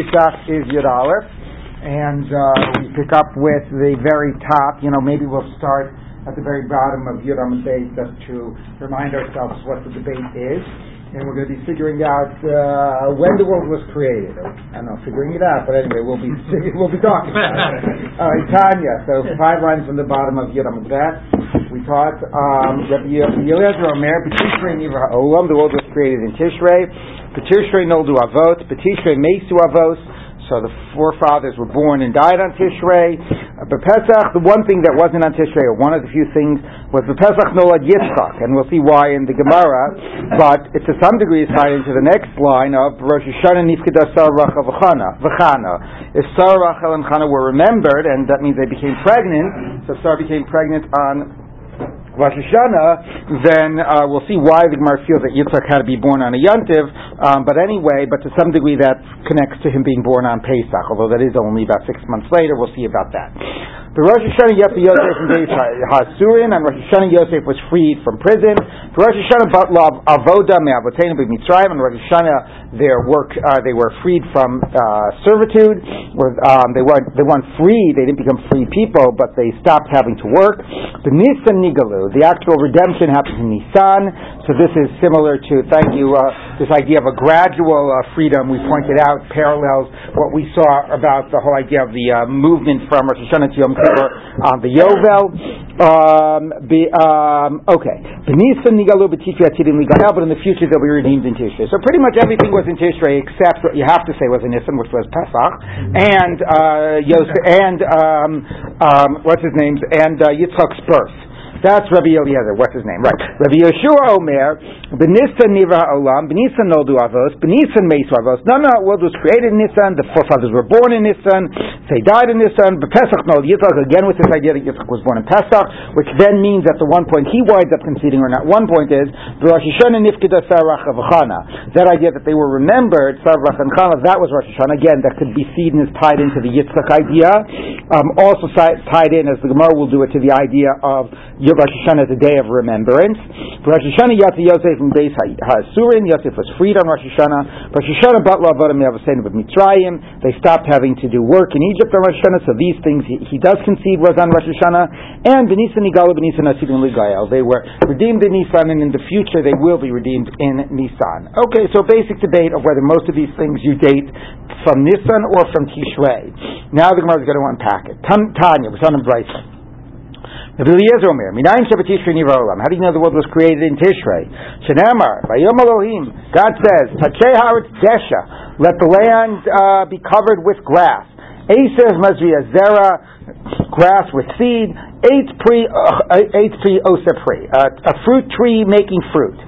Pesach is Yud Aleph, and uh, we pick up with the very top. You know, maybe we'll start at the very bottom of Yud Aleph just to remind ourselves what the debate is. And we're going to be figuring out uh, when the world was created. I don't know, figuring it out, but anyway, we'll be we'll be talking about it. All right, Tanya. So five lines from the bottom of Yud Aleph we taught um, Rabbi Eliezer Omer, B'tishrei Nivra Olam, the world was created in Tishrei. B'tishrei Noldu Avot, B'tishrei Mesu Avos, so the forefathers were born and died on Tishrei. Uh, Pesach, the one thing that wasn't on Tishrei, or one of the few things, was the Pesach Nolad Yitzchak, and we'll see why in the Gemara. But it to some degree is tied into the next line of Rosh Hashanah Nifkeda Sarah Rachel V'chana. If Sarah Rachel and Chana were remembered, and that means they became pregnant, so Sarah became pregnant on Rosh Hashanah, then uh, we'll see why the Gemara feels that Yitzchak had to be born on a Yontiv. Um, but anyway, but to some degree that connects to him being born on Pesach, although that is only about six months later. We'll see about that. The Rosh Hashanah Yosef Yosef from Hasurin, and Rosh Hashanah Yosef was freed from prison. For Rosh Hashanah Batlav Avoda Me'avoteinu B'Mitzrayim, and Rosh Hashanah their work uh, they were freed from uh, servitude. Um, they weren't they weren't free. They didn't become free people, but they stopped having to work. The Nisan Nigalu, the actual redemption happens in Nisan. So this is similar to thank you uh, this idea of a gradual uh, freedom. We pointed out parallels what we saw about the whole idea of the uh, movement from Rosh Hashanah to Yom on the Yovel. Um, be, um, okay. But in the future they'll be redeemed in Tishrei. So pretty much everything was in Tishrei except what you have to say was in Nisan, which was Pesach, and uh, Yosef, and um, um, what's his name, and uh, Yitzchak's birth. That's Rabbi Eliezer. What's his name? Right. Rabbi Yeshua Omer, Benisan Nivra Olam, Benisan Noldu Avos, Benisan Mesu Avos. No, no, world was created in Nisan. The forefathers were born in Nisan. They died in Nisan. But Pesach Noldu Yitzchak, again with this idea that Yitzchak was born in Pesach, which then means at the one point he winds up conceding, or not one point is, Rosh Hashanah Nifkida Sarach. That idea that they were remembered, Sarach and Chana, that was Rosh Hashanah. Again, that could be seen as tied into the Yitzchak idea. Um, also tied in, as the Gemara will do it, to the idea of Rosh Hashanah is a day of remembrance. For Rosh Hashanah, Yatzi Yosef from Beis. Yosef was freed on Rosh Hashanah. Rosh Hashanah, Batla Avodim Yavasein of Mitzrayim. They stopped having to do work in Egypt on Rosh Hashanah, so these things he, he does concede was on Rosh Hashanah. And Benisan Igalu, Benisan Asidim Ligael. They were redeemed in Nisan, and in the future they will be redeemed in Nisan. Okay, so basic debate of whether most of these things you date from Nisan or from Tishrei. Now the Gemara is going to unpack it. Tanya, we're on Bryson. How do you know the world was created in Tishrei? Shenamar, Vayom Elohim. God says, Desha. Let the land uh, be covered with grass. Esev Mazriya Zera, grass with seed. Eight pre, uh, eight pre Osepri, uh, a fruit tree making fruit.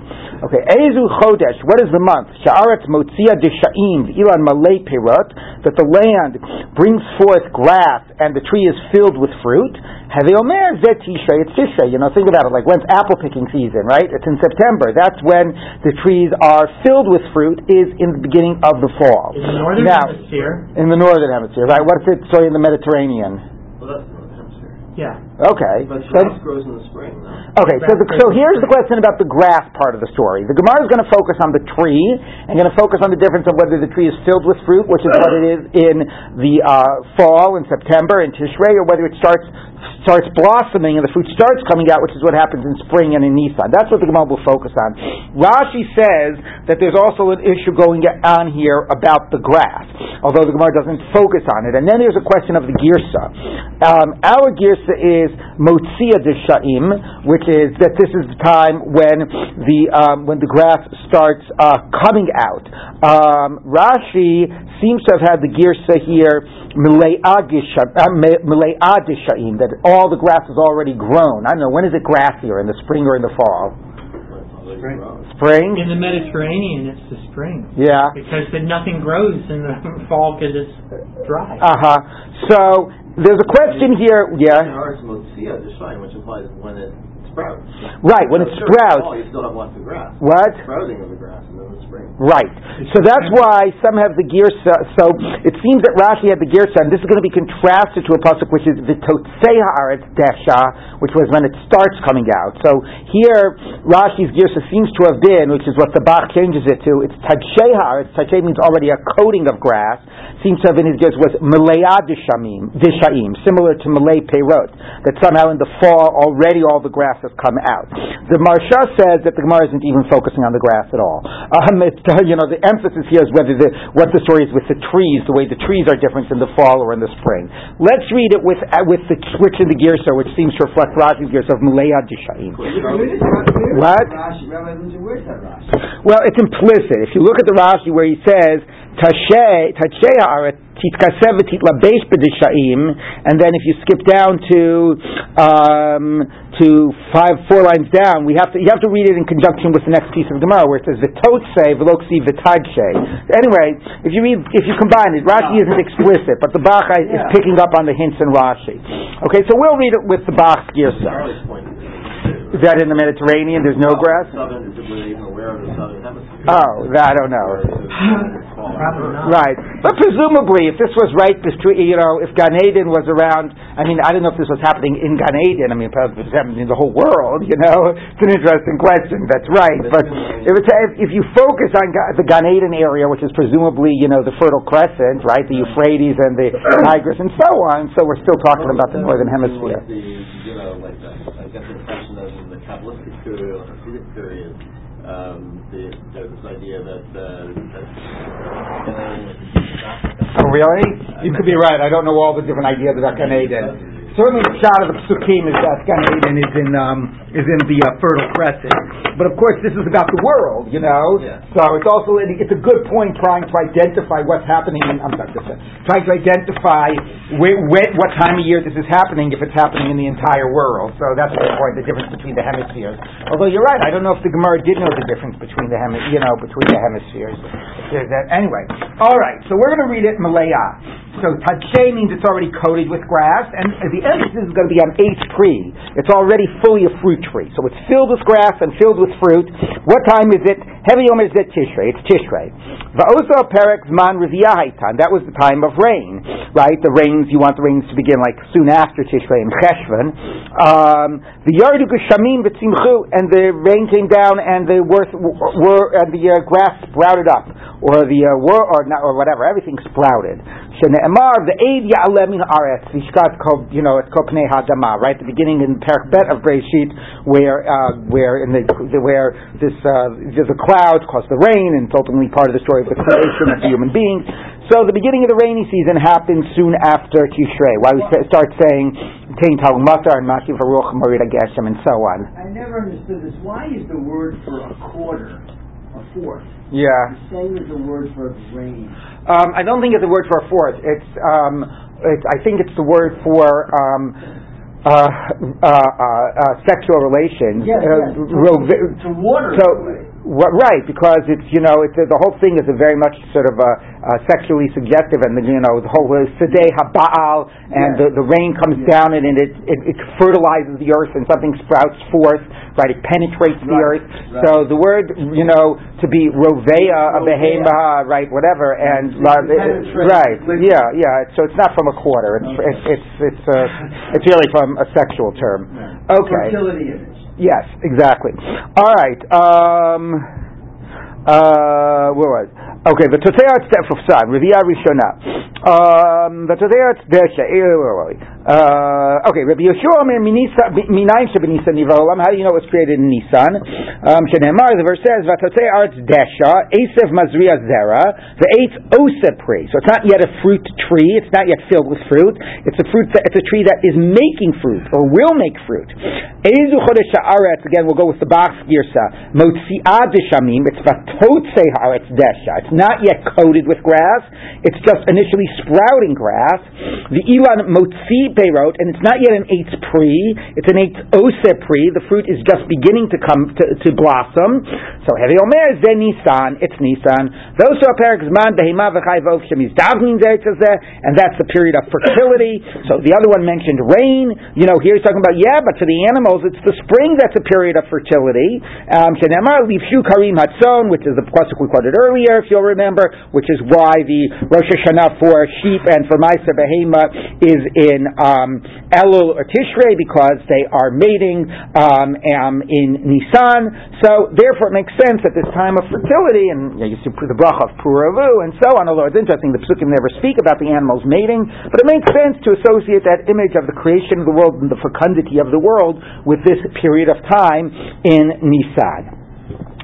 Okay, Ezu Chodesh, what is the month? Sha'aretz Motzia Desha'im, Ilan Malay Perot, that the land brings forth grass and the tree is filled with fruit. Have Omer Zet Tishrei, it's Tishrei, you know, think about it, like when's apple picking season, right? It's in September. That's when the trees are filled with fruit, is in the beginning of the fall. In the northern now, hemisphere. In the northern hemisphere, right? What's it, so in the Mediterranean? Well, yeah. Okay. But grass grows in the spring. No? Okay, so the, so here's the question about the grass part of the story. The Gemara is going to focus on the tree and going to focus on the difference of whether the tree is filled with fruit, which is what it is in the uh, fall in September in Tishrei, or whether it starts starts blossoming and the fruit starts coming out, which is what happens in spring and in Nisan. That's what the Gemara will focus on. Rashi says that there's also an issue going on here about the grass, although the Gemara doesn't focus on it. And then there's a question of the girsa. Um, our girsa is motzia de sha'im, which is that this is the time when the um, when the grass starts uh, coming out. Um, Rashi seems to have had the girsa here Mile'adishaim, that all the grass is already grown. I don't know, when is it grassier, in the spring or in the fall? Spring. Spring? In the Mediterranean, it's the spring. Yeah. Because then nothing grows in the fall because it's dry. Uh huh. So there's a question here. Yeah. Which implies when it sprouts. Right, when it sprouts. Oh, you still have lots of grass. What? Sprouting of the grass in the spring. Right. So that's why some have the girsa. So it seems that Rashi had the girsa, and this is going to be contrasted to a pasuk which is v'totzei haaretz desha, which was when it starts coming out. So here Rashi's girsa seems to have been, which is what the Bach changes it to. It's tadshei haaretz. Tadshei means already a coating of grass. Seems to have in his gears was Malaya Dishamim, Dishaim, similar to Malay Peirot, that somehow in the fall already all the grass has come out. The Maharsha says that the Gemara isn't even focusing on the grass at all. Um, you know, the emphasis here is whether the, what the story is with the trees, the way the trees are different in the fall or in the spring. Let's read it with, uh, with the switch in the gear so which seems to reflect Rashi's gears of Malaya Dishaim. What? Well, it's implicit. If you look at the Rashi where he says, Tashe, Tashe titkasev titlabesh b'dishaim, and then if you skip down to um, to five four lines down, we have to you have to read it in conjunction with the next piece of Gemara where it says v'totse v'loksi v'tadshe. Anyway, if you read if you combine it, Rashi isn't explicit, but the Bach is picking up on the hints in Rashi. Okay, so we'll read it with the Bach Girsa. Is Is that in the Mediterranean? There's no grass. Southern, is it even aware of the southern hemisphere? Oh, I don't know. Right, but presumably, if this was right between, you know, if Gan Eden was around, I mean, I don't know if this was happening in Gan Eden. I mean, probably it was happening in the whole world. You know, it's an interesting question. That's right, but if, it's, if you focus on Ga- the Gan Eden area, which is presumably, you know, the Fertile Crescent, right, the Euphrates and the Tigris and so on, so we're still talking about the northern hemisphere. The, you know, like the, I guess the impression that in the Kabbalistic period or Hasidic period, um, the, this idea that, uh, Oh, really? You could be right. I don't know all the different ideas about Gan Eden. Certainly, the shot of the psukim is that Gan Eden is in um, is in the uh, Fertile Crescent. But of course, this is about the world, you know. Yeah. So it's also it's a good point trying to identify what's happening. In, I'm sorry, trying to identify where, where, what time of year this is happening if it's happening in the entire world. So that's a good point. The difference between the hemispheres. Although you're right, I don't know if the Gemara did know the difference between the hemi- you know between the hemispheres. That- Anyway, all right. So we're going to read it Malaya. So tadshe means it's already coated with grass, and the emphasis is going to be on eight tree. It's already fully a fruit tree, so it's filled with grass and filled with fruit. What time is it? Heavy Yom is Tishrei. It's Tishrei. Va'osa perek zman reviyahaitan. That was the time of rain, right? The rains you want the rains to begin like soon after Tishrei in Cheshvan. Um, the yardu geshamim v'tzimchu, and the rain came down and the worth, were and the uh, grass sprouted up, or the uh, wor, or not, or whatever. Everything sprouted. Shene'emar the Eid Ya'aleh min Aretz. Vishkat called, you know, it's called Pnei Hadama, right? The beginning in Perak Bet of Breshit, where uh, where in the where this uh, the, the clouds caused the rain, and it's ultimately part of the story of the creation of the human beings. So the beginning of the rainy season happens soon after Tishrei. Why we start saying Talmud Matar and Baruch Marida Geshem and so on. I never understood this. Why is the word for a quarter a fourth? Yeah. The same as the word for rain. Um, I don't think it's a word for a fourth. It's, um, it's I think it's the word for um, uh, uh, uh, uh, sexual relations. Yes, Uh, yes. ro- To water. So, what, right, because it's you know it's the whole thing is a very much sort of uh, uh, sexually suggestive, and the, you know the whole uh, sedeh habaal, and Yes. the, the rain comes Yes. down and it, it it fertilizes the earth, and something sprouts forth. Right, it penetrates the earth. right. So the word you know to be rovea, a Rovea. behemah, right, whatever, and It's uh, penetrating right, yeah, yeah. So it's not from a quarter. It's Okay. it's it's it's, uh, it's really from a sexual term. Right. Okay. Fertility. Yes, exactly. All right. Um, uh, where was? Okay, the Toteat step of San, Revia Rishona. Um, the Desha, where were we? Uh, okay, Rabbi Yeshua Omer Minayin Shebenisa Nivolam. How do you know it was created in Nisan? Um, the verse says, Vatotei Arts Desha, Esev Mazria Zera, the eighth Osa Pri. So it's not yet a fruit tree, it's not yet filled with fruit. It's a fruit that, it's a tree that is making fruit, or will make fruit. Ezu Chodesh Haaretz, again, we'll go with the Bach's Girsa. Motzi'ah Deshamim, it's Vatotzei Haaretz Desha. It's not yet coated with grass, it's just initially sprouting grass. The Ilan Motzi Beirot, and it's not yet an eighth pri, it's an eighth Ose pri. The fruit is just beginning to come to, to blossom. So Hevi Omer Ze Nisan, it's Nisan. Those who are Perak Zman Behema V'chai Vov Shemiz Davnin and that's the period of fertility. So the other one mentioned rain. You know, here he's talking about, yeah, but for the animals, it's the spring that's a period of fertility. Um, Shenemar Livshu Karim Hatzon, which is the pasuk we quoted earlier, if you'll remember, which is why the Rosh Hashanah for sheep and for Meiser Behema is in um, Elul or Tishrei because they are mating um, um, in Nisan. So therefore, it makes sense at this time of fertility, and you, know, you see the bracha of Puravu and so on. Although it's interesting, the psukim never speak about the animals mating, but it makes sense to associate that image of the creation of the world and the fecundity of the world with this period of time in Nisan.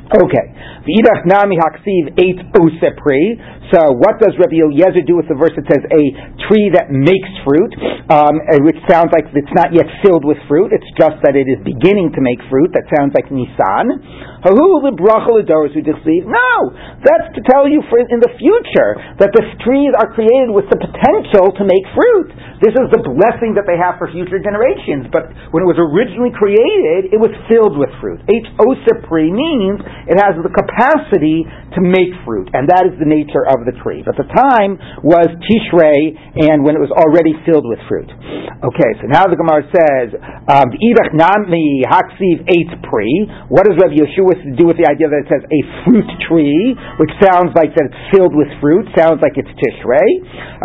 Okay. V'idach nami haksiv eight osepri. So what does Rabbi Eliezer do with the verse that says a tree that makes fruit, um, which sounds like it's not yet filled with fruit, it's just that it is beginning to make fruit. That sounds like Nisan. No, that's to tell you for in the future that the trees are created with the potential to make fruit. This is the blessing that they have for future generations. But when it was originally created, it was filled with fruit. H means it has the capacity to make fruit, and that is the nature of the tree. But the time was Tishrei, and when it was already filled with fruit. Okay, so now the Gemara says, um, "Idach nami haksiv eight pri." What does Rabbi Yeshua do with the idea that it says a fruit tree, which sounds like that it's filled with fruit? Sounds like it's Tishrei.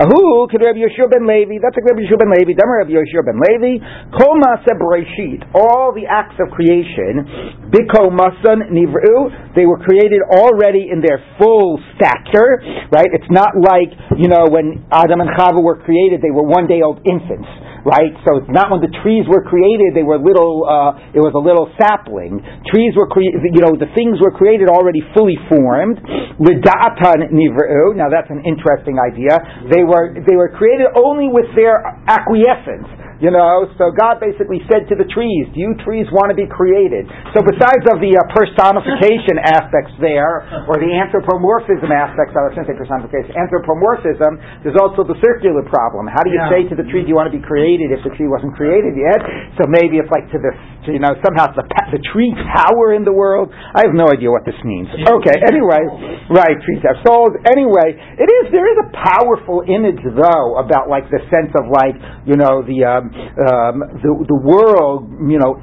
Ahu could Rabbi Yeshua ben Levi. That's like Rabbi Yeshua ben Levi. Demar Rabbi Yeshua ben Levi. Kol Bereshit. All the acts of creation, biko masan nivru they were created already in their full stature, right? It's not like, you know, when Adam and Chava were created, they were one day old infants, right? So it's not when the trees were created, they were little, uh, it was a little sapling. Trees were created, you know, the things were created already fully formed. Lidatan nivru. Now that's an interesting idea. They were, they were created only with their acquiescence. You know, so God basically said to the trees, "Do you trees want to be created?" So besides of the uh, personification aspects there, or the anthropomorphism aspects, I shouldn't say personification, anthropomorphism, there's also the circular problem. How do you yeah. say to the tree, "Do you want to be created?" if the tree wasn't created yet? So maybe it's like to the, you know, somehow the the tree power in the world. I have no idea what this means. Okay, anyway, right, trees have souls. Anyway, it is there is a powerful image though about like the sense of like you know the um, um, the the world, you know,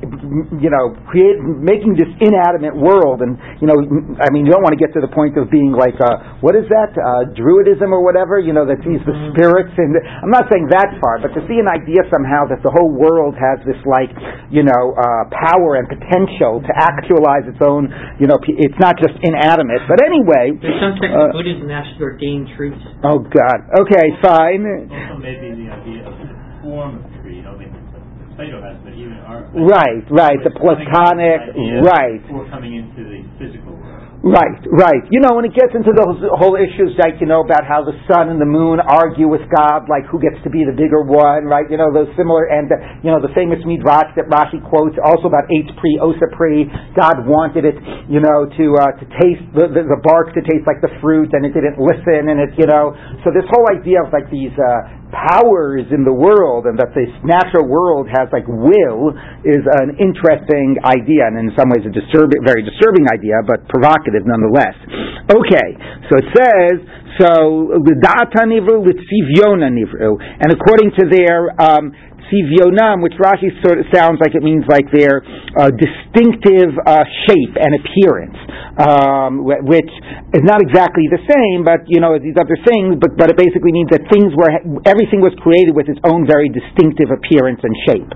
you know, create making this inanimate world, and you know, I mean, you don't want to get to the point of being like, uh, what is that, uh, Druidism or whatever, you know, that sees the mm-hmm. spirits, and I'm not saying that far, but to see an idea somehow that the whole world has this like, you know, uh, power and potential to actualize its own, you know, it's not just inanimate, but anyway. There's some type of uh, Buddhism actually ordained truths. Oh God. Okay, fine. Also, maybe the idea of form of Plato has, but even our right, right, the Platonic, right, before coming into the physical world. Right, right. You know, when it gets into those whole issues, like, you know, about how the sun and the moon argue with God, like who gets to be the bigger one, right? You know, those similar, and, uh, you know, the famous midrash that Rashi quotes, also about eight pre, osa pre, God wanted it, you know, to, uh, to taste, the, the, the bark to taste like the fruit, and it didn't listen, and it, you know, so this whole idea of like these, uh, powers in the world and that this natural world has like will is an interesting idea and in some ways a disturbing, very disturbing idea, but provocative nonetheless. Okay, so it says, so l'da'ata nivru l'tzivyona nivru, and according to their um, tzivionam, which Rashi sort of sounds like it means like their uh, distinctive uh, shape and appearance, um, which is not exactly the same, but you know these other things, but but it basically means that things were everything was created with its own very distinctive appearance and shape.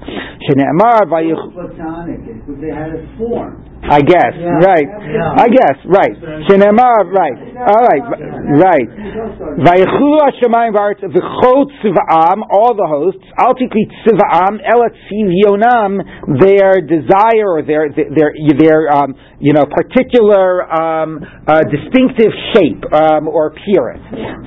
They had a form. I guess, yeah. right. Yeah. I guess, right. Shenemar, right. All right, right. Vayichu Hashemayim v'aretz v'chol all the hosts, al tziva'am, ela their desire or their, their, their, um, you know, particular, um, uh, distinctive shape, um, or appearance.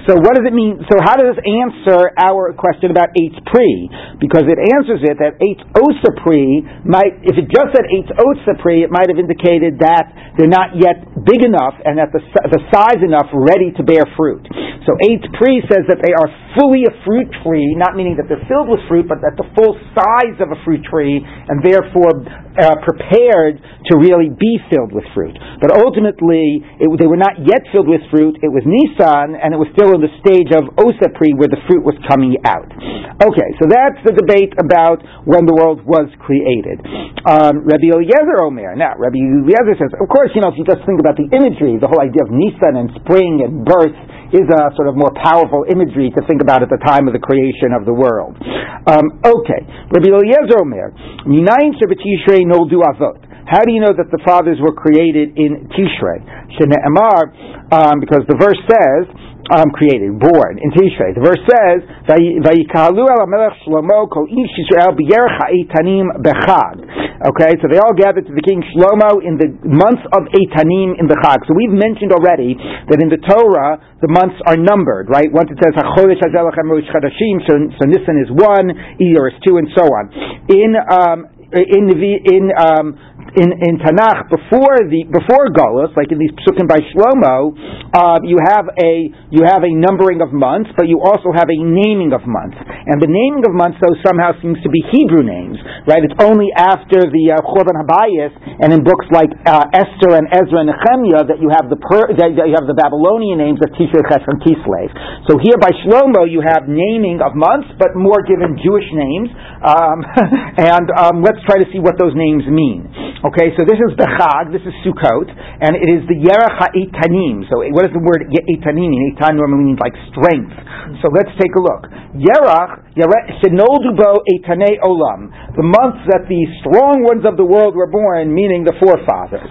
So what does it mean? So how does this answer our question about Eitz Pri? Because it answers it that Eitz Osa Pri might, if it just said Eitz Osa Pri, it might have indicated that they're not yet big enough and that the, the size enough ready to bear fruit. So Eitz Pri says that they are fully a fruit tree, not meaning that they're filled with fruit, but that the full size of a fruit tree, and therefore uh, prepared to really be filled with fruit. But ultimately, it, they were not yet filled with fruit. It was Nisan, and it was still in the stage of Osapri, where the fruit was coming out. Okay, so that's the debate about when the world was created. Um, Rabbi Eliezer Omer. Now, Rabbi Eliezer says, of course, you know, if you just think about the imagery, the whole idea of Nisan and spring and birth is a sort of more powerful imagery to think about at the time of the creation of the world. Um, okay. Rabbi Eliezer Omer, Minayin Tishrei Noldu Avot. How do you know that the fathers were created in Tishrei? Um, because the verse says, um, created, born in Tishrei. The verse says, "Vayikahalu el Shlomo kol ish Yisrael b'yerech ha'etanim bechag." Okay, so they all gathered to the king Shlomo in the months of Etanim in the Chag. So we've mentioned already that in the Torah the months are numbered, right? Once it says Hachodesh Hazelachem Rosh so, so Nisan is one, Iyar is two, and so on. In um, in in um, in, in Tanakh before the before Golos, like in these psukim by Shlomo, uh, you have a you have a numbering of months, but you also have a naming of months. And the naming of months, though, somehow seems to be Hebrew names, right? It's only after the uh, Churban Habayis and in books like uh, Esther and Ezra and Nehemiah that you have the per, that you have the Babylonian names of Tishrei, and Kislev. So here by Shlomo, you have naming of months, but more given Jewish names. Um, and um, let's try to see what those names mean. Okay, so this is the Chag, this is Sukkot, and it is the Yerach HaEtanim. So what does the word Etanim mean? Etan normally means like strength. So let's take a look. Yerach, Olam, the months that the strong ones of the world were born, meaning the forefathers.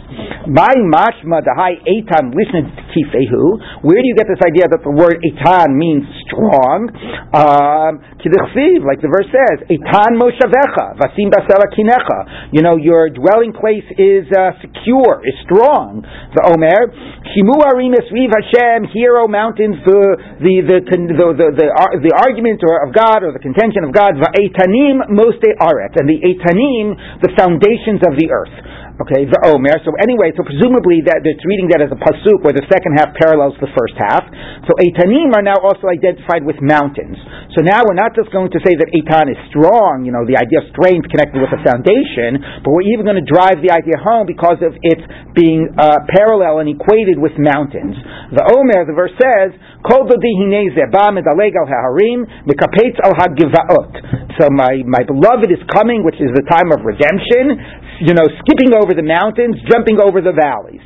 My mashma dahai Etan listen tifehu. Where do you get this idea that the word Etan means strong? Um, like the verse says, Etan Moshavecha, Vasim Basela Kinecha. You know, your dwelling place is uh, secure, is strong. The Omer, Shimu Arim Esriv Hashem, here, O mountains, the the the the, the, the, the argument or of God or the contention of God, Va'etanim Moste Aret, and the Etanim, the foundations of the earth. Okay, the Omer. So anyway, so presumably that it's reading that as a pasuk where the second half parallels the first half. So Etanim are now also identified with mountains. So now we're not just going to say that Etan is strong, you know, the idea of strength connected with a foundation, but we're even going to drive the idea home because of its being uh, parallel and equated with mountains. The Omer, the verse says, Kol So my, my beloved is coming, which is the time of redemption you know, skipping over the mountains, jumping over the valleys.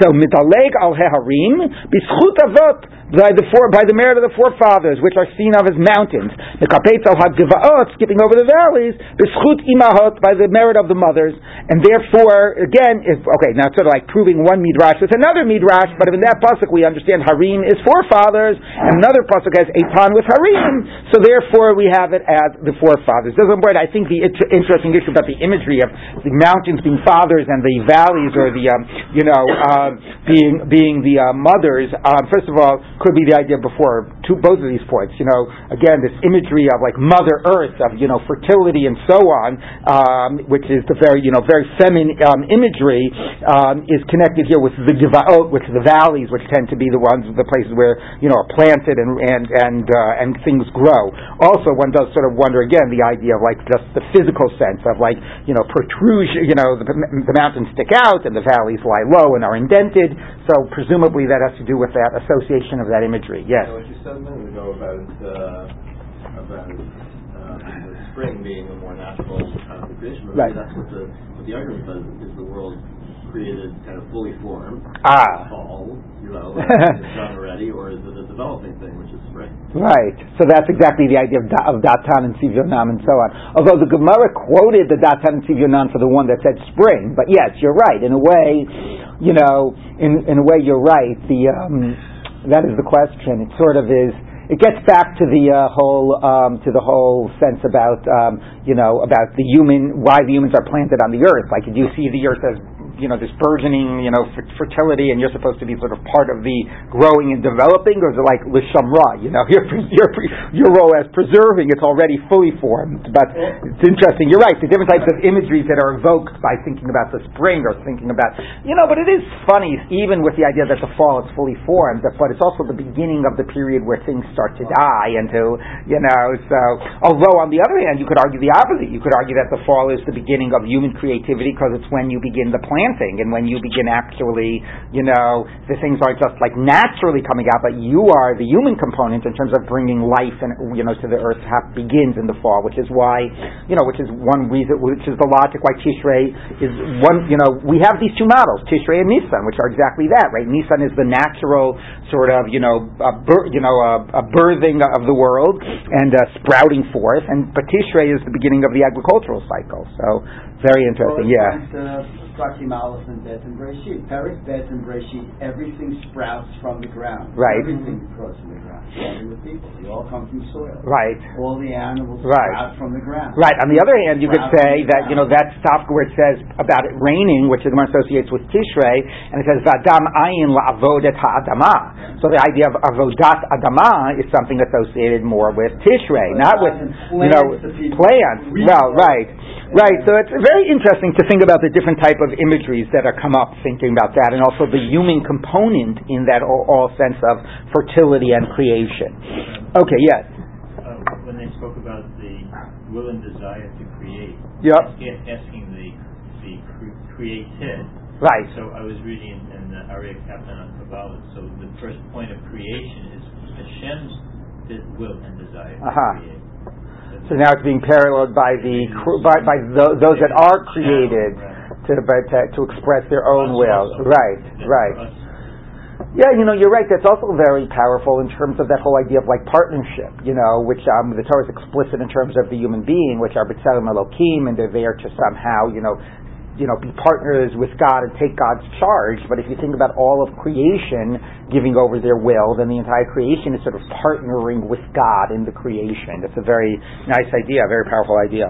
So midaleg al heharim bischut avot by the four, by the merit of the forefathers, which are seen of as mountains. The kapetz al hagvaot, skipping over the valleys, bischut imahot by the merit of the mothers, and therefore, again, if okay, now it's sort of like proving one midrash with another midrash, but in that pasuk we understand harim is forefathers, and another pasuk has etan with harim, so therefore we have it as the forefathers. Doesn't word. I think the inter- interesting issue about the imagery of the mountains being fathers and the valleys or the um, you know uh, being being the uh, mothers. Uh, first of all could be the idea before two, both of these points. You know, again, this imagery of like Mother Earth, of you know fertility and so on, um, which is the very you know very feminine um, imagery, um, is connected here with the devout, with the valleys, which tend to be the ones, the places where you know are planted and and and uh, and things grow. Also, one does sort of wonder again the idea of like just the physical sense of like you know protrusion, you know the, the mountains stick out and the valleys lie low and are indented. So presumably that has to do with that association of that imagery. Yes. You know, what you said a minute ago about uh, about uh, the spring being a more natural kind of creation, but right. that's what the what the argument says is the world created kind of fully formed ah. fall, you know, it's done already, or is it a developing thing, which is spring? Right. So that's exactly the idea of, da, of Datan and Sivyonam and so on. Although the Gemara quoted the Datan and Sivyonam for the one that said spring, but yes, you're right. In a way, you know, in in a way, you're right. The um, that is the question. It sort of is. It gets back to the uh, whole um, to the whole sense about um, you know about the human why the humans are planted on the earth. Like, do you see the earth as you know this burgeoning you know fertility, and you're supposed to be sort of part of the growing and developing, or is it like lishamra? You know, your your your role as preserving it's already fully formed. But it's interesting. You're right. The different types of imageries that are evoked by thinking about the spring or thinking about you know. But it is funny, even with the idea that the fall is fully formed, but it's also the beginning of the period where things start to die and to you know. So although on the other hand, you could argue the opposite. You could argue that the fall is the beginning of human creativity because it's when you begin the plant planting and when you begin actually, you know, the things aren't just like naturally coming out, but you are the human component in terms of bringing life and you know to the earth begins in the fall, which is why, you know, which is one reason, which is the logic why Tishrei is one. You know, we have these two models, Tishrei and Nisan, which are exactly that, right? Nisan is the natural sort of, you know, a bir- you know, a, a birthing of the world and a sprouting forth, and but Tishrei is the beginning of the agricultural cycle. So very interesting, yeah. Prakim Aleph and Bet and Breshit. Perik Bet and Breshit, everything sprouts from the ground. Right. Everything grows from the ground. All the people, we all come from soil. Right. All the animals Right. sprout from the ground. Right. On the other hand, you could say that you know that stop where it says about it raining, which is the Gemara associates with Tishrei, and it says "Vadam ayin la'avodat ha'adama." So the idea of avodat adama is something associated more with Tishrei, not with you know plants. Well, right, right. So it's very interesting to think about the different type of imageries that are come up thinking about that, and also the human component in that all, sense of fertility and creation. Okay. Yes. Uh, when they spoke about the will and desire to create, Yep. asking the the cre- created. Right. So I was reading in the Aryeh Kaplan on Kabbalah. So the first point of creation is Hashem's will and desire to Aha. create. So now it's being paralleled by the by, by tho- those that are created to, to to express their own will. Right, right. Yeah, you know, you're right. That's also very powerful in terms of that whole idea of like partnership. You know, which um, the Torah is explicit in terms of the human being, which are b'tselem Elokim, and they're there to somehow, you know, you know, be partners with God and take God's charge. But if you think about all of creation giving over their will, then the entire creation is sort of partnering with God in the creation. That's a very nice idea, a very powerful idea.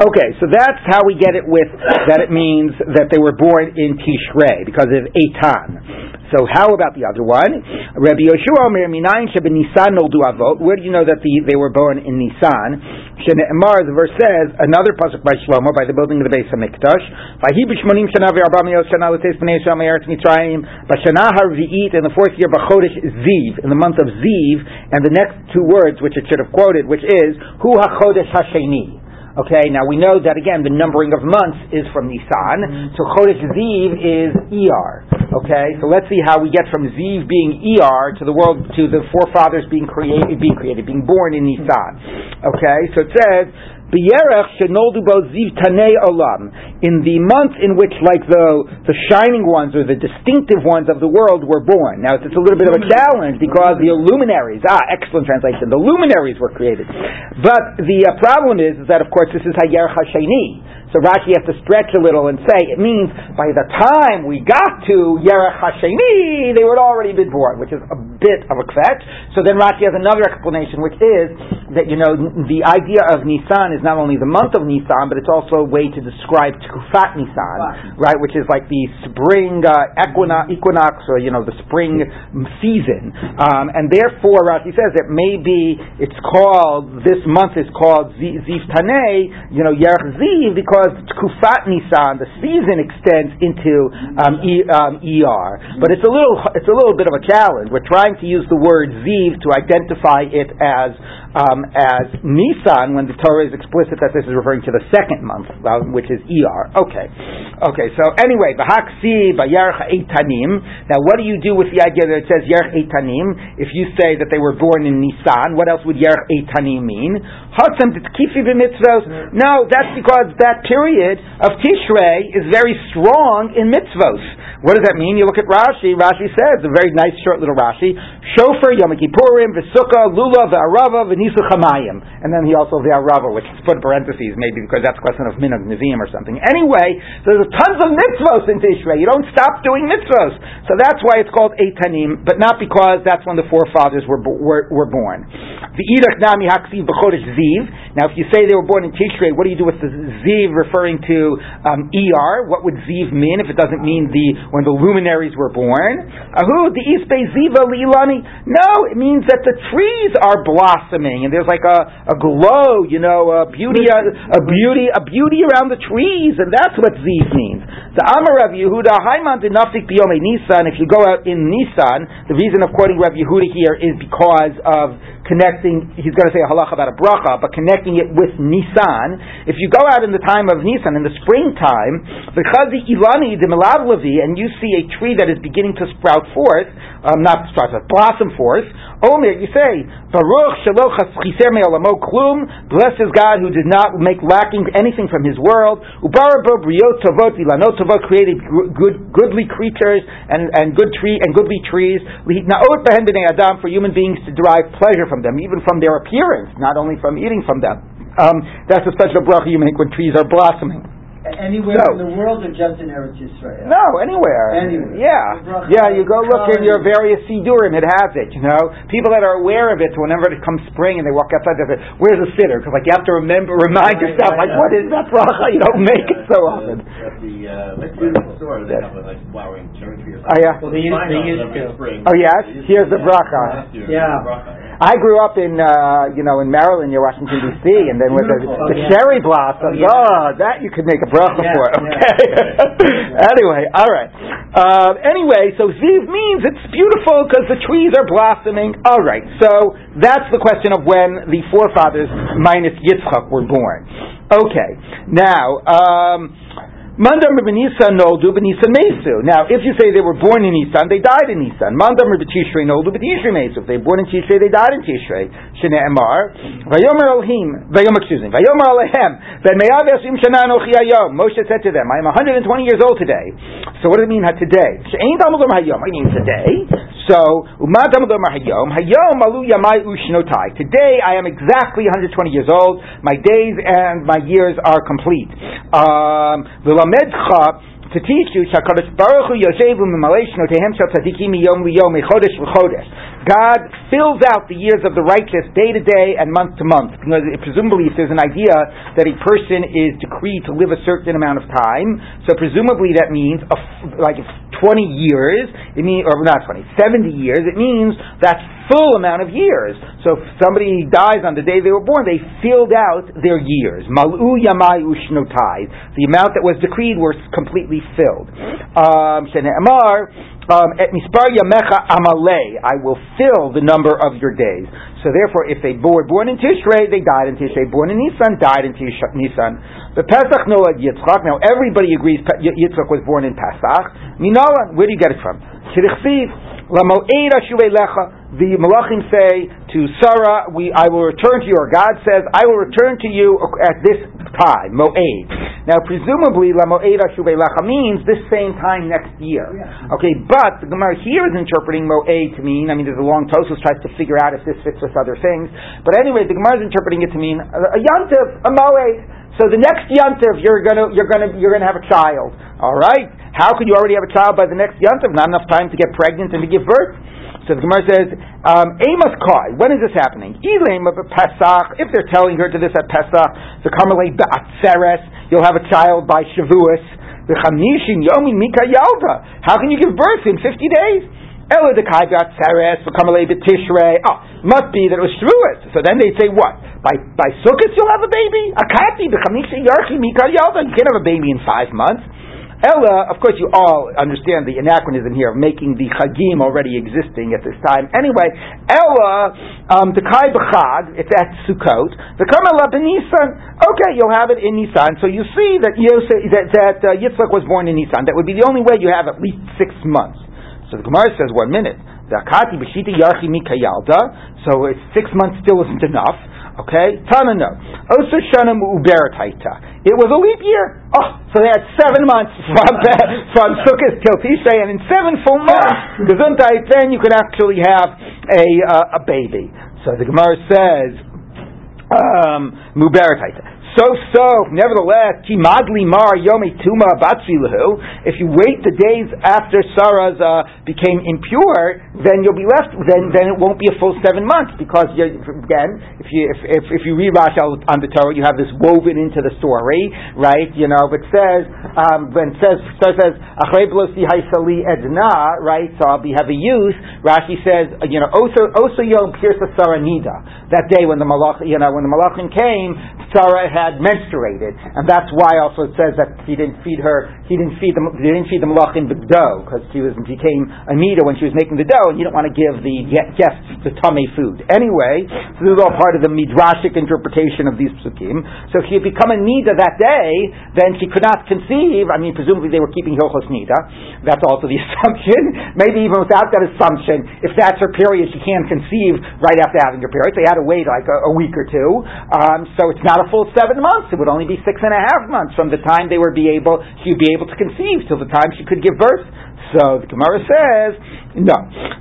Okay, so that's how we get it with that it means that they were born in Tishrei because of Eitan. So how about the other one? Rabbi Yoshua Omer Minayin Nisan Noldu Avot. Where do you know that the, they were born in Nisan? Shene'emar, the verse says, another pasuk by Shlomo, by the building of the base of Mikdash. Vahi b'shmonim shana v'arba miyot shana l'teis b'nei Yisrael me'eretz Mitzrayim. B'shana harvi'it, in the fourth year, b'chodesh Ziv, in the month of Ziv, and the next two words, which it should have quoted, which is, Hu ha'chodesh ha'sheni. Okay, now we know that again the numbering of months is from Nisan, so Chodesh Ziv is ER. Okay, so let's see how we get from Ziv being ER to the world to the forefathers being created, being created, being born in Nisan. Okay, so it says. B'yerech shenoldu tanei. In the month in which, like the the shining ones or the distinctive ones of the world were born. Now it's, it's a little bit of a challenge because the luminaries. Ah, excellent translation. The luminaries were created, but the uh, problem is, is that of course this is Hayerech Hasheni. So Rashi has to stretch a little and say it means by the time we got to Yerech Hasheni, they would already been born, which is a bit of a kvetch. So then Rashi has another explanation, which is that you know the idea of Nisan is not only the month of Nisan, but it's also a way to describe Tukufat Nisan, right? Which is like the spring uh, equinox, equinox, or you know the spring season, um, and therefore Rashi says that maybe it's called this month is called Ziv Tanei, you know Yerech Ziv because Kufat Nisan, the season extends into um, e, um, ER. But it's a little it's a little bit of a challenge. We're trying to use the word Ziv to identify it as um, as Nisan when the Torah is explicit that this is referring to the second month, uh, which is ER. Okay, okay. So anyway, Bahaksi Bayarch Eitanim. Now, what do you do with the idea that it says Yerch Eitanim? If you say that they were born in Nisan, what else would Yerch Eitanim mean? Hatzem Titkifi b'mitzvos. No, that's because that period of Tishrei is very strong in mitzvos. What does that mean? You look at Rashi. Rashi says a very nice short little Rashi: Shofar, Yom Kippurim, V'Sukkah, Lulav, V'Arava, Chamayim. And then he also V'Arava, which is put in parentheses, maybe because that's a question of Minag Nizim or something. Anyway, there's tons of mitzvos in Tishrei. You don't stop doing mitzvos. So that's why it's called Eitanim, but not because that's when the forefathers were, were, were born. The V'Idach Nami Haksiv B'Chodesh Ziv. Now, if you say they were born in Tishrei, what do you do with the Ziv referring to um, ER? What would Ziv mean if it doesn't mean the when the luminaries were born? Ahu, the Ispe Ziva Lilani? No, it means that the trees are blossoming and there's like a, a glow, you know, a beauty, a, a beauty, a beauty around the trees, and that's what Ziv means. The Amar Rav Yehuda, Haiman Dinafik Biyome Nisan, if you go out in Nisan, the reason of quoting Rav Yehuda here is because of connecting, he's going to say a halacha about a bracha, but connecting it with Nisan. If you go out in the time of Nisan, in the springtime, because the Ilani, the Milavlavi, and you see a tree that is beginning to sprout forth, um, not sprout, but blossom forth, Omer, you say, Baruch Shaloch Me'olamo Klum, blessed is God who did not make lacking anything from his world, Ubarabo Briot Tovot created good, goodly creatures and, and good tree and goodly trees, Naot Adam for human beings to derive pleasure from them, even from their appearance, not only from eating from them. Um, that's a special bracha you make when trees are blossoming. Anywhere So- in the world or just in Eretz Yisrael? No, anywhere. Anywhere. Yeah. Yeah, you go is look in your colored. various Sidurim, it has it, you know. People that are aware of it, so whenever it comes spring and they walk outside, they say, where's the sitter? Because, like, you have to remember, remind Right, yourself, right, like, yeah. what is that bracha? You don't make it so often. At the, uh, at the store, they have a like flowering cherry tree or Oh, yeah. Well, they used- they out used to. Oh, yes? They used to, Here's the yeah. bracha. Last Yeah. The bracha, yeah. I grew up in, uh, you know, in Maryland near Washington D.C., and then with the, the Oh, yeah. cherry blossoms. Oh, yeah. Oh, that you could make a bracha Yeah, for. Okay. anyway, all right. Uh, anyway, so Ziv means it's beautiful because the trees are blossoming. All right. So that's the question of when the forefathers minus Yitzchak were born. Okay. Now. Um, Mandam Nisan noldu b'Nisan mesu. Now, if you say they were born in Nisan, they died in Nisan. Mandam Tishrei noldu b'Tishrei mesu. If they were born in Tishrei, they died in Tishrei. Shene Emar. Vayomer Elohim. Vayomer, excuse me. Vayomer Alehem. V'meyav esim shana anochi hayom. Moshe said to them, I am 120 years old today. So what does it mean today? She'ein Talmud Lomar hayom. I mean today. So, Uma Talmud Lomar hayom. Hayom alu yamai ushnotai. Today I am exactly 120 years old. My days and my years are complete. Um, V'lamedcha to teach you Shakadosh Baruch Hu Yoshevu Mimalei Shnotehem Shel Tzadikim Miyom Liyom Mechodesh L'Chodesh. God fills out the years of the righteous day to day and month to month. Because presumably, if there's an idea that a person is decreed to live a certain amount of time, so presumably that means a like if 20 years, it means or not 20, 70 years. It means that full amount of years. So if somebody dies on the day they were born, they filled out their years. Mal'u yamai ushnotai. The amount that was decreed was completely filled. Um, Um, et mispar yamecha amalei. I will fill the number of your days. So therefore, if they were born in Tishrei, they died in Tishrei. Born in Nisan, died in Tish- Nisan. The Pesach Noah Yitzchak. Now everybody agrees Yitzchak was born in Pesach. Minolan, where do you get it from? Shirichsiv. Lamo'ed ashuvei lecha. The Malachim say to Sarah, we, I will return to you, or God says, I will return to you at this time, Mo'ed. Now, presumably, Lamo'ed ashuvei lecha means this same time next year. Oh, yeah. Okay, but the Gemara here is interpreting Mo'ed to mean, I mean, there's a long Tosfos tries to figure out if this fits with other things, but anyway, the Gemara is interpreting it to mean a, a Yantiv, a Mo'ed. So the next Yantiv, you're gonna, you're gonna, you're gonna have a child. All right? How could you already have a child by the next Yantiv? Not enough time to get pregnant and to give birth. So the Gemara says, um, Amos Kai, when is this happening? Elam of Pesach, if they're telling her to this at Pesach, the Carmelite Ba'atzeres, you'll have a child by Shavuos, the Chamishin Yomi Mika Yalda, how can you give birth in 50 days? Ela the Kai Ba'atzeres, the Carmelite Tishrei, oh, must be that it was Shavuos. So then they say what? By, by Sukkot you'll have a baby? Akati, the Chamishin Yarchi Mika Yalda, you can't have a baby in five months. Ella, of course, you all understand the anachronism here of making the chagim already existing at this time. Anyway, Ella, um, the kai b'chag, it's at Sukkot. The kamela b'Nisan. Okay, you'll have it in Nisan. So you see that Yosef, that, that uh, Yitzchak was born in Nisan. That would be the only way you have at least six months. So the Gemara says, one minute. The akati b'shita yarchi mikayalda. So it's six months still isn't enough. Okay, Tana no. Osa shana mu'uberataita. It was a leap year. Oh, so they had seven months from from Sukkot till Tishrei, and in seven full months, Gesundheit, then you could actually have a uh, a baby. So the Gemara says, um. So so, nevertheless, kimadli mar yomi tuma batzilahu. If you wait the days after Sarah's uh, became impure, then you'll be left. Then then it won't be a full seven months because you, again, if you if, if, if you read Rashi on the Torah, you have this woven into the story, right? You know, but says um, when it says so says achrei blosi edna, right? So I'll be have a youth. Rashi says, you know, also also yom pirsa Sarah nida. That day when the malach, you know, when the malachim came Sarah had menstruated, and that's why also it says that he didn't feed her. He didn't feed them. He didn't feed the malachim the dough because she was became Amida when she was making the dough, and you don't want to give the guests the tummy food anyway. So this is all part of the midrashic interpretation of these psukim. So if she had become a nida that day, then she could not conceive. I mean, presumably they were keeping hilchos nida. That's also the assumption. Maybe even without that assumption, if that's her period, she can't conceive right after having her period. They had to wait like a, a week or two. Um, so it's not a full seven months. It would only be six and a half months from the time they would be able, she would be able to conceive till the time she could give birth. So the Gemara says, no.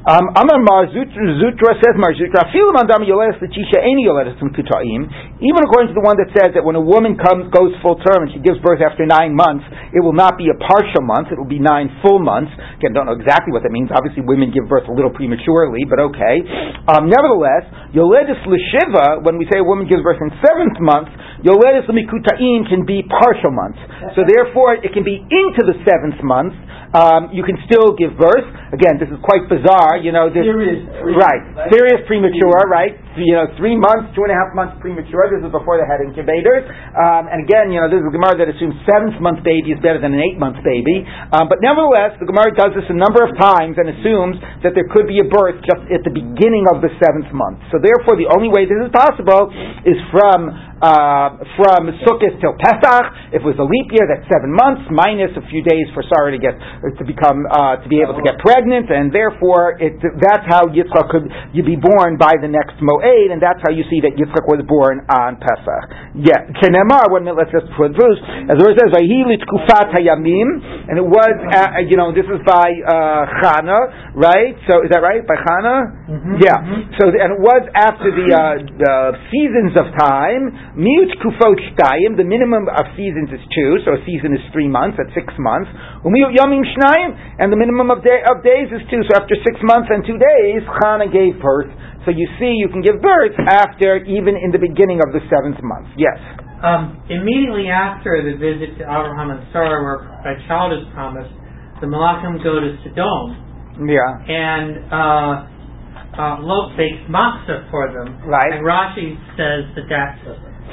Um, Amar Mar Zutra says Mar Zutra, Mandam Yoledes Yoledes Kutaim, even according to the one that says that when a woman comes, goes full term and she gives birth after nine months, it will not be a partial month, it will be nine full months. Again, don't know exactly what that means. Obviously, women give birth a little prematurely, but okay. Um, nevertheless, Yoledes Leshiva, when we say a woman gives birth in seventh month, Yoledes Lemikutaim can be partial months. So therefore, it can be into the seventh month, um, you can still give birth. Again, this is quite bizarre. You know, this, Serious. right? Serious premature, right? You know, three months, two and a half months premature. This is before they had incubators. Um, and again, you know, this is a Gemara that assumes seventh month baby is better than an eight month baby. Um, but nevertheless, the Gemara does this a number of times and assumes that there could be a birth just at the beginning of the seventh month. So therefore, the only way this is possible is from uh, from Sukkot till Pesach. If it was a leap year, that's seven months minus a few days for Sarah to get to become uh, to be able to get pregnant, and therefore it, that's how Yitzchak could you be born by the next Moed, and that's how you see that Yitzchak was born on Pesach. Yeah, Kenemar. One minute, let's just put Bruce. As the says, "Vahilit kufat hayamim," and it was uh, you know this is by uh, Chana, right? So is that right by Chana? Mm-hmm. Yeah. So and it was after the, uh, the seasons of time. Miut kufot shtayim. The minimum of seasons is two, so a season is three months. That's six months. Umiut yamim shnayim, and the minimum of, day, of days is two. So after six months and two days, Chana gave birth. So you see, you can give birth after even in the beginning of the seventh month. Yes. Um, immediately after the visit to Abraham and Sarah, where a child is promised, the Malachim go to Sodom, Yeah. and uh, uh, Lot bakes matzah for them. Right. And Rashi says that that's,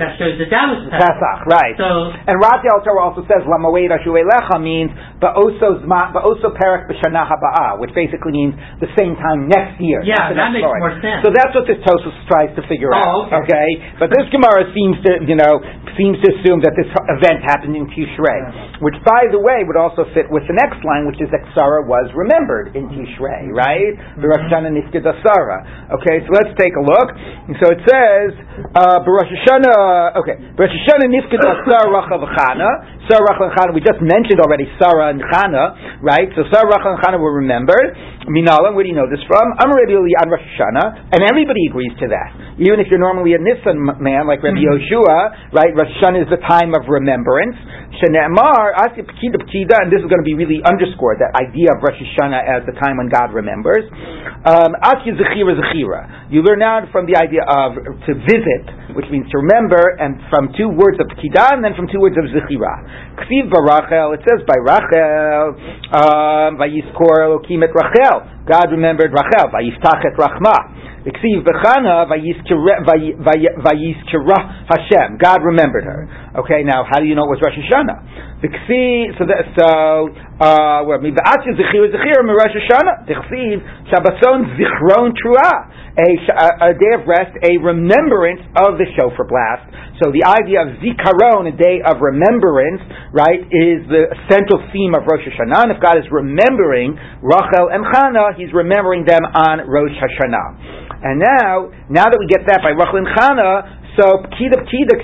that shows that that was Pesach, right. So And Rashi Al Torah also says Lamoed Lecha means Ba'oso Zma Ba'oso Perek B'Shana Haba'ah, which basically means the same time next year. Yeah, that makes Lord. more sense. So that's what this Tosfos tries to figure Oh, out. okay. But this Gemara seems to, you know, seems to assume that this event happened in Tishrei, which, by the way, would also fit with the next line, which is that Sarah was remembered in Tishrei, right? The Rosh Hashanah Sarah. Okay, so let's take a look. And so it says, uh, Barosh Hashanah, okay, Barosh Hashanah Nifkeda Sarah Rachel V'Chana. Sarah Rachel and Chana, we just mentioned already Sarah and Chana, right? So Sarah Rachel and Chana were remembered. Minala, where do you know this from? Amar Rabbi Eli on Rosh Hashanah, and everybody agrees to that. Even if you're normally a Nissan man like Rabbi Yoshua, right? Rosh Hashanah is the time of remembrance. Shene'emar, Asya Pekida Pekida, and this is going to be really underscored, that idea of Rosh Hashanah as the time when God remembers. Um, Zechira Zechira. You learn out from the idea of to visit, which means to remember, and from two words of Pekida, and then from two words of Zechira. Ksiv Barachel, it says by Rachel, um, Vayiskor Elokim et Rachel. God remembered Rachel, Vayiftach et Rachma. Ksiv Bechana, Vayiskira Hashem. God remembered her. Okay, now how do you know it was Rosh Hashanah? The so that, so, uh, well, Miba'atya Zechir Zechir Rosh Hashanah. The Ksiv, Zichron Truah. A, a day of rest, a remembrance of the shofar blast. So the idea of zikaron, a day of remembrance, right, is the central theme of Rosh Hashanah. And if God is remembering Rachel and Chana, He's remembering them on Rosh Hashanah. And now, now that we get that by Rachel and Chana, so pkida pkida.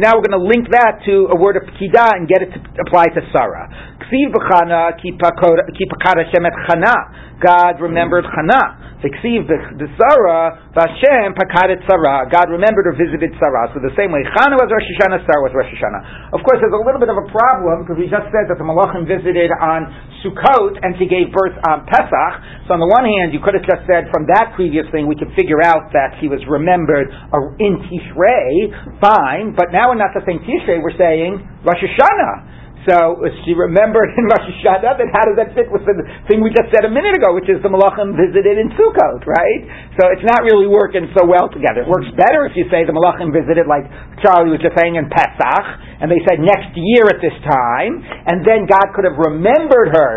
Now we're going to link that to a word of pkida and get it to apply to Sarah. Ksiv b'chana ki pakad Hashem et chana. God remembered chana. Ksiv the Sarah v'Hashem pakadet Sarah. God remembered or visited Sarah. So the same way Chana was Rosh Hashanah, Sarah was Rosh Hashanah. Of course, there's a little bit of a problem because we just said that the Malachim visited on Sukkot and she gave birth on Pesach. So on the one hand, you could have just said from that previous thing we could figure out that he was remembered in Tishrei. Fine, but now we're not just saying Tishrei. We're saying Rosh Hashanah. So she remembered in Rosh Hashanah, then how does that fit with the thing we just said a minute ago, which is the Malachim visited in Sukkot, right? So it's not really working so well together. It works better if you say the Malachim visited, like Charlie was just saying in Pesach, and they said next year at this time, and then God could have remembered her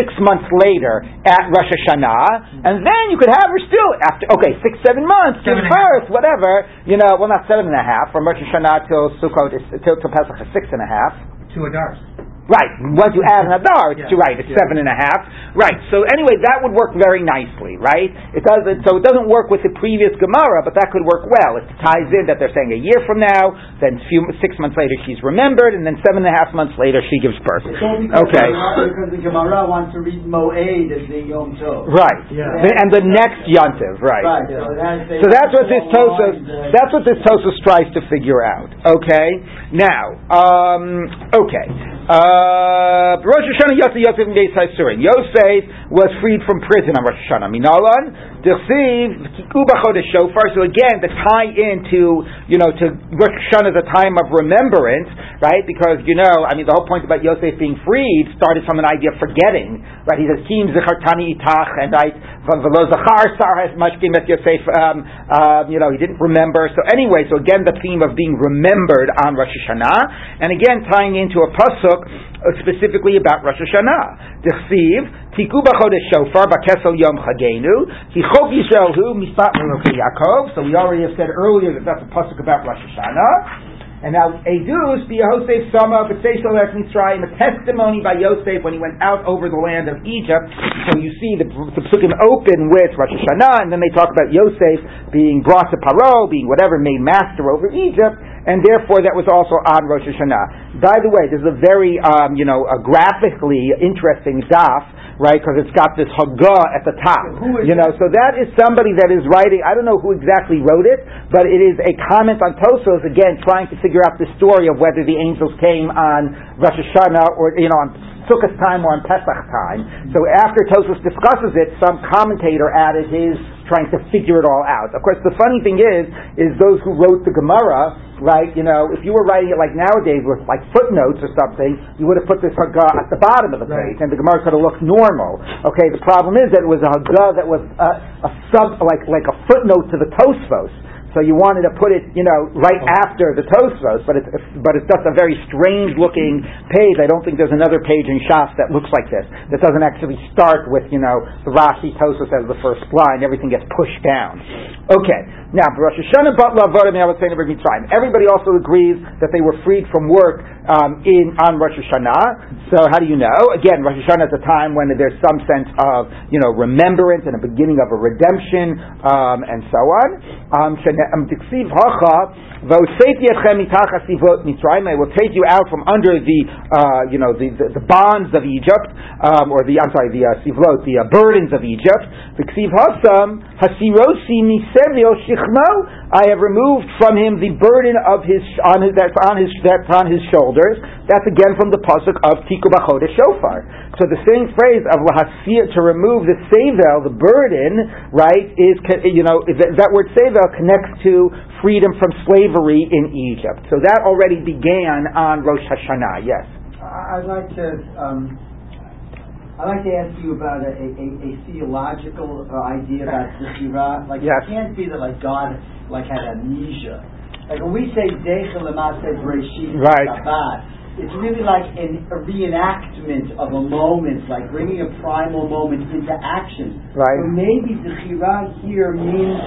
six months later at Rosh Hashanah, and then you could have her still after, okay, six, seven months, give birth, whatever, you know, well not seven and a half, from Rosh Hashanah till Sukkot, is, till, till Pesach is six and a half. Two Adars. Right. Once you add an adar, it's Yeah. right. It's seven and a half. Right. So anyway, that would work very nicely, right? It doesn't. So it doesn't work with the previous Gemara, but that could work well. It ties in that they're saying a year from now, then few, six months later she's remembered, and then seven and a half months later she gives birth. It's Okay. because the Gemara wants to read Moed as the Yom Tov. Right. Yeah. The- and the next yontiv. Right. Right, so that's So that's what this Tosfos. That's what this Tosfos tries to figure out. Okay. Now, um, okay. Uh, Rosh Hashanah Yosef Yosef. Yosef was freed from prison on Rosh Hashanah. Minalan Shofar. So again, the tie into you know to Rosh Hashanah is a time of remembrance, right? Because you know, I mean, the whole point about Yosef being freed started from an idea of forgetting, right? He says Kim Zechartani Itach, and right, Velo Zachar Sar has much Yosef. Um, uh, you know, he didn't remember. So anyway, so again, the theme of being remembered on Rosh Hashanah, and again tying into a pasuk specifically about Rosh Hashanah. Dechsiv Tiku b'chodesh shofar b'kesel yom chagenu Tichok Yisrael hu mispat Yaakov. So we already have said earlier that that's a pasuk about Rosh Hashanah. And now Edus be Yosef Sama b'tzeisel eretz Mitzrayim, a testimony by Yosef when he went out over the land of Egypt. So you see the, the psukim open with Rosh Hashanah, and then they talk about Yosef being brought to Paro, being whatever made master over Egypt, and therefore that was also on Rosh Hashanah. By the way, this is a very um, you know a graphically interesting daf right? Because it's got this Haggah at the top. You know, so that is somebody that is writing. I don't know who exactly wrote it, but it is a comment on Tosfos again, trying to figure out the story of whether the angels came on Rosh Hashanah or you know on Sukkot time or on Pesach time. So after Tosfos discusses it, some commentator added his trying to figure it all out. Of course, the funny thing is, is those who wrote the Gemara, right? You know, if you were writing it like nowadays with like footnotes or something, you would have put this Haggah at the bottom of the page, and the Gemara could have looked normal. Okay, the problem is that it was a Haggah that was a, a sub, like like a footnote to the Tosfos. So you wanted to put it, you know, right after the Tosfos, but it's but it's just a very strange looking page. I don't think there's another page in Shas that looks like this. That doesn't actually start with, you know, the Rashi Tosfos as the first line. Everything gets pushed down. Okay, now Rosh Hashanah Batla Avodim Mitzrayim. Everybody also agrees that they were freed from work um, in on Rosh Hashanah. So how do you know? Again, Rosh Hashanah is a time when there's some sense of you know remembrance and a beginning of a redemption um, and so on. Um, Mitzrayim. I will take you out from under the uh, you know the, the, the bonds of Egypt, um, or the I'm sorry the uh, sivlot, the uh, burdens of Egypt. V'ksiv Hasam Hasirosi Misevio Shichmo. I have removed from him the burden of his on his that's on his that's on his shoulders. That's again from the pasuk of Tiku Bachodesh Shofar. So the same phrase of lahasir to remove the sevel, the burden, right, is you know that, word sevel connects to freedom from slavery in Egypt. So that already began on Rosh Hashanah. Yes. I'd like to, um, I'd like to ask you about a, a, a theological uh, idea about Zechira. Like, Yes. it can't be that like God like had amnesia. Like when we say Deichel Lemase Bereshit Right. Shabbat, it's really like an, a reenactment of a moment, like bringing a primal moment into action. Right. So maybe Zechira here means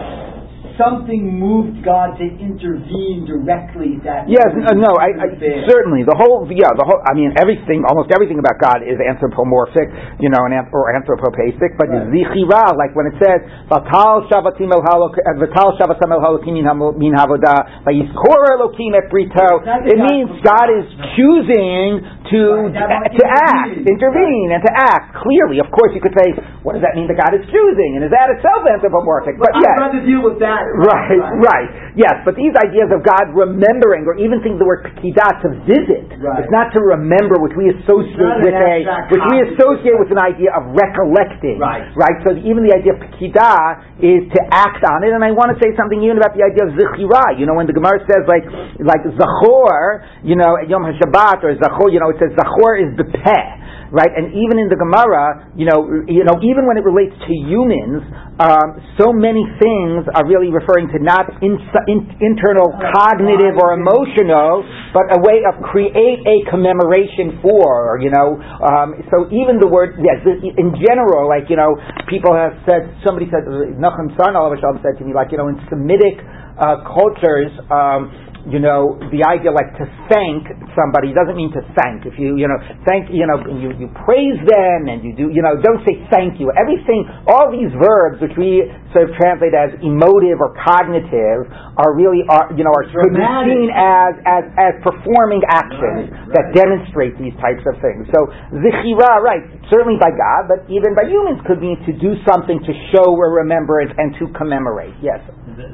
something moved God to intervene directly that Yes, uh, no, I, I certainly the whole, yeah, the whole. I mean, everything, almost everything about God is anthropomorphic, you know, and or anthropopathic. But Right. zichira, like when it says "Vatal shavatim el halok, uh, Vatal shavatim el halokim min havoda, Vayiskor elokim et brito," it means God is choosing to to act, intervene. and to act clearly. Of course, you could say, what does that mean that God is choosing, and is that itself anthropomorphic? But I'd yes. rather deal with that. Right, right. Yes, but these ideas of God remembering, or even think the word pekidah to visit, Right. it's not to remember, which we associate with a, which we associate with an idea of recollecting. Right. Right. So even the idea of pekidah is to act on it. And I want to say something even about the idea of zichira. You know, when the Gemara says like like Zachor, you know, Yom HaShabbat or Zachor, you know, it says Zachor is the peh right? And even in the Gemara, you know, you know, even when it relates to humans, um, so many things are really referring to not in, in, internal cognitive or emotional, but a way of create a commemoration for, you know. Um, so even the word, yes, in general, like you know, people have said. Somebody said, Nachum Son said to me, like you know, in Semitic uh, cultures. Um, you know, the idea like to thank somebody doesn't mean to thank. If you, you know, thank, you know, you, you praise them and you do, you know, don't say thank you. Everything, all these verbs, which we sort of translate as emotive or cognitive, are really, are, you know, are could be seen as, as, as performing actions right, right. that demonstrate these types of things. So, zichira, right, certainly by God, but even by humans could mean to do something to show a remembrance and to commemorate. Yes,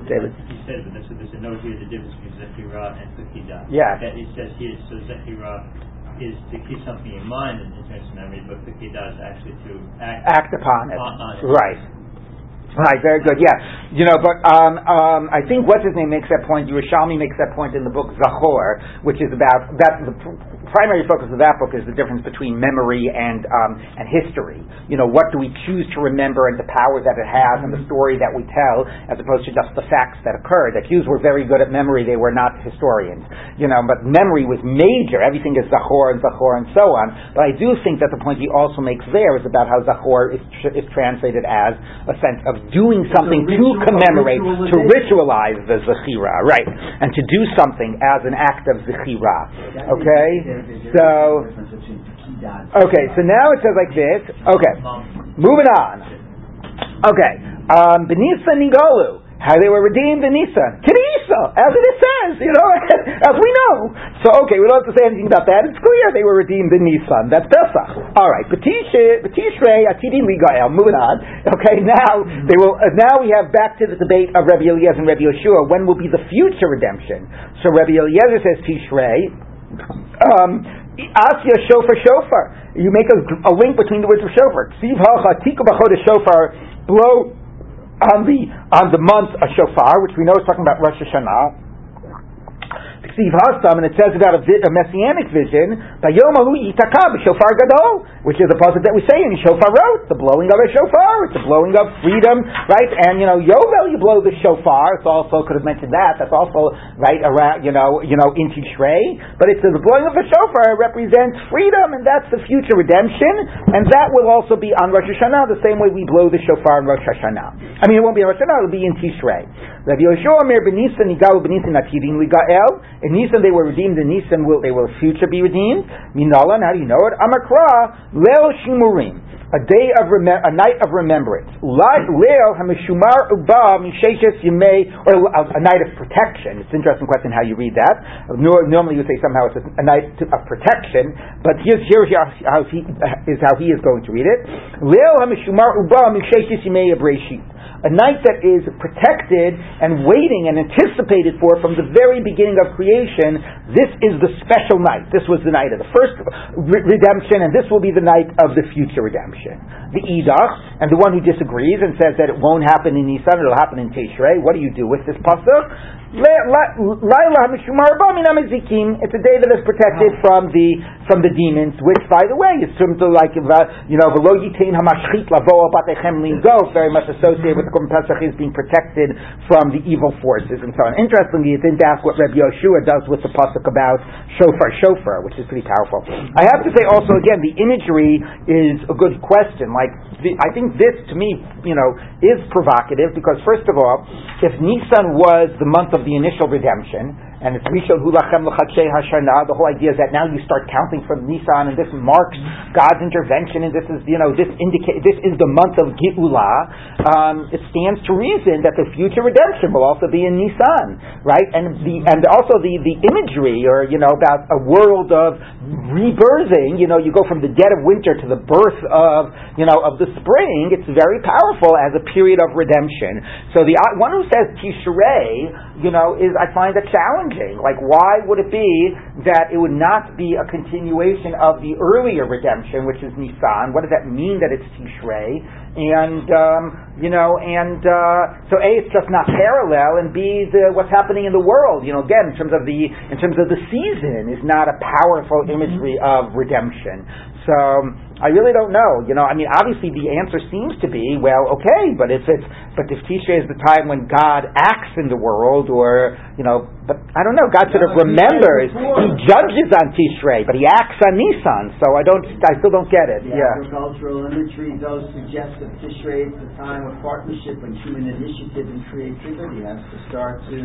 David. You said, but there's a, there's a note here, the difference Zechira and. Yeah. That it says here, so Zechira is to keep something in mind in, in terms of memory, but Pekida is actually to act, act upon it. On, on it. Right. Right, very good. Yeah, you know, but um, um, I think what's his name makes that point. Yerushalmi makes that point in the book Zachor, which is about that. The primary focus of that book is the difference between memory and um, and history. You know, what do we choose to remember and the power that it has and the story that we tell, as opposed to just the facts that occurred. The Jews were very good at memory; they were not historians. You know, but memory was major. Everything is Zachor and Zachor and so on. But I do think that the point he also makes there is about how Zachor is, tr- is translated as a sense of doing something to commemorate, to ritualize the zechira, right, and to do something as an act of zechira. Okay, so okay, so now it says like this. Okay, moving on. Okay, um, Benisa Nigalu how they were redeemed in Nisan. Kinisa, as it says, you know, as we know. So, okay, we don't have to say anything about that. It's clear they were redeemed in Nisan. That's Pesach. All right, Batishrei Atidi Ligael. Moving on. Okay, now they will. Uh, now we have back to the debate of Rabbi Eliezer and Rabbi Yeshua. When will be the future redemption? So Rabbi Eliezer says Tishrei. Um, Asya shofar shofar. You make a, a link between the words of shofar. Ksiv hacha tika shofar. Blow on the on the month of Shofar, which we know is talking about Rosh Hashanah, Ksiv Hasam, and it says about a, vi- a messianic vision, Bayomahu Yitaka Shofar Gadol, which is a positive that we say in Shofarot, the blowing of a shofar, it's the blowing of freedom, right? And you know, Yovel, you blow the shofar. It's also could have mentioned that. That's also right around, you know, you know, in Tishrei. But it's the blowing of the shofar represents freedom, and that's the future redemption, and that will also be on Rosh Hashanah, the same way we blow the shofar on Rosh Hashanah. I mean, it won't be on Rosh Hashanah; it'll be in Tishrei. Yoshua Atidin Ligael. In Nisan they were redeemed. In Nisan will they will future be redeemed. Minalan, how do you know it? Amakra Leo Shimurim. A day of remem- a night of remembrance. Leo Hamishumar Uba Misheshes Yimei, or a, night of protection. It's an interesting question how you read that. Normally you would say somehow it's a, night of protection, but here's here's how he is how he is going to read it. Leo Hamishumar Uba Misheshes Yimei Abreshit a night that is protected and waiting and anticipated for from the very beginning of creation. This is the special night. This was the night of the first re- redemption, and this will be the night of the future redemption. The Edach, and the one who disagrees and says that it won't happen in Nisan, it'll happen in Tishrei. What do you do with this pasuk? It's a day that is protected ah. from the from the demons, which, by the way, is similar to like you know, very much associated with the Korban Pesach is being protected from the evil forces and so on. Interestingly, it didn't ask what Rabbi Yoshua does with the pasuk about shofar shofar, which is pretty powerful. I have to say also again, the imagery is a good question. Like the, I think this to me, you know, is provocative because first of all, if Nisan was the month of the initial redemption, and it's Rishon Hulachem L'Chadshe Hashana. The whole idea is that now you start counting from Nisan, and this marks God's intervention, and this is you know this indicate this is the month of Geulah. Um, it stands to reason that the future redemption will also be in Nisan, right? And the and also the the imagery, or you know about a world of rebirthing. You know, you go from the dead of winter to the birth of you know of the spring. It's very powerful as a period of redemption. So the uh, one who says Tishrei, you know, is I find a challenge Like, why would it be that it would not be a continuation of the earlier redemption, which is Nisan? What does that mean that it's Tishrei? And um, you know, and uh, so a it's just not parallel, and b the, what's happening in the world. You know, again in terms of the in terms of the season is not a powerful imagery of redemption. So I really don't know. You know, I mean, obviously the answer seems to be, well, okay, but if it's, but if Tishrei is the time when God acts in the world, or you know, but I don't know. God sort of remembers. He judges on Tishrei, but he acts on Nisan. So I don't, I still don't get it. The Yeah. agricultural imagery does suggest that Tishrei is the time of partnership and human initiative and creativity has to start to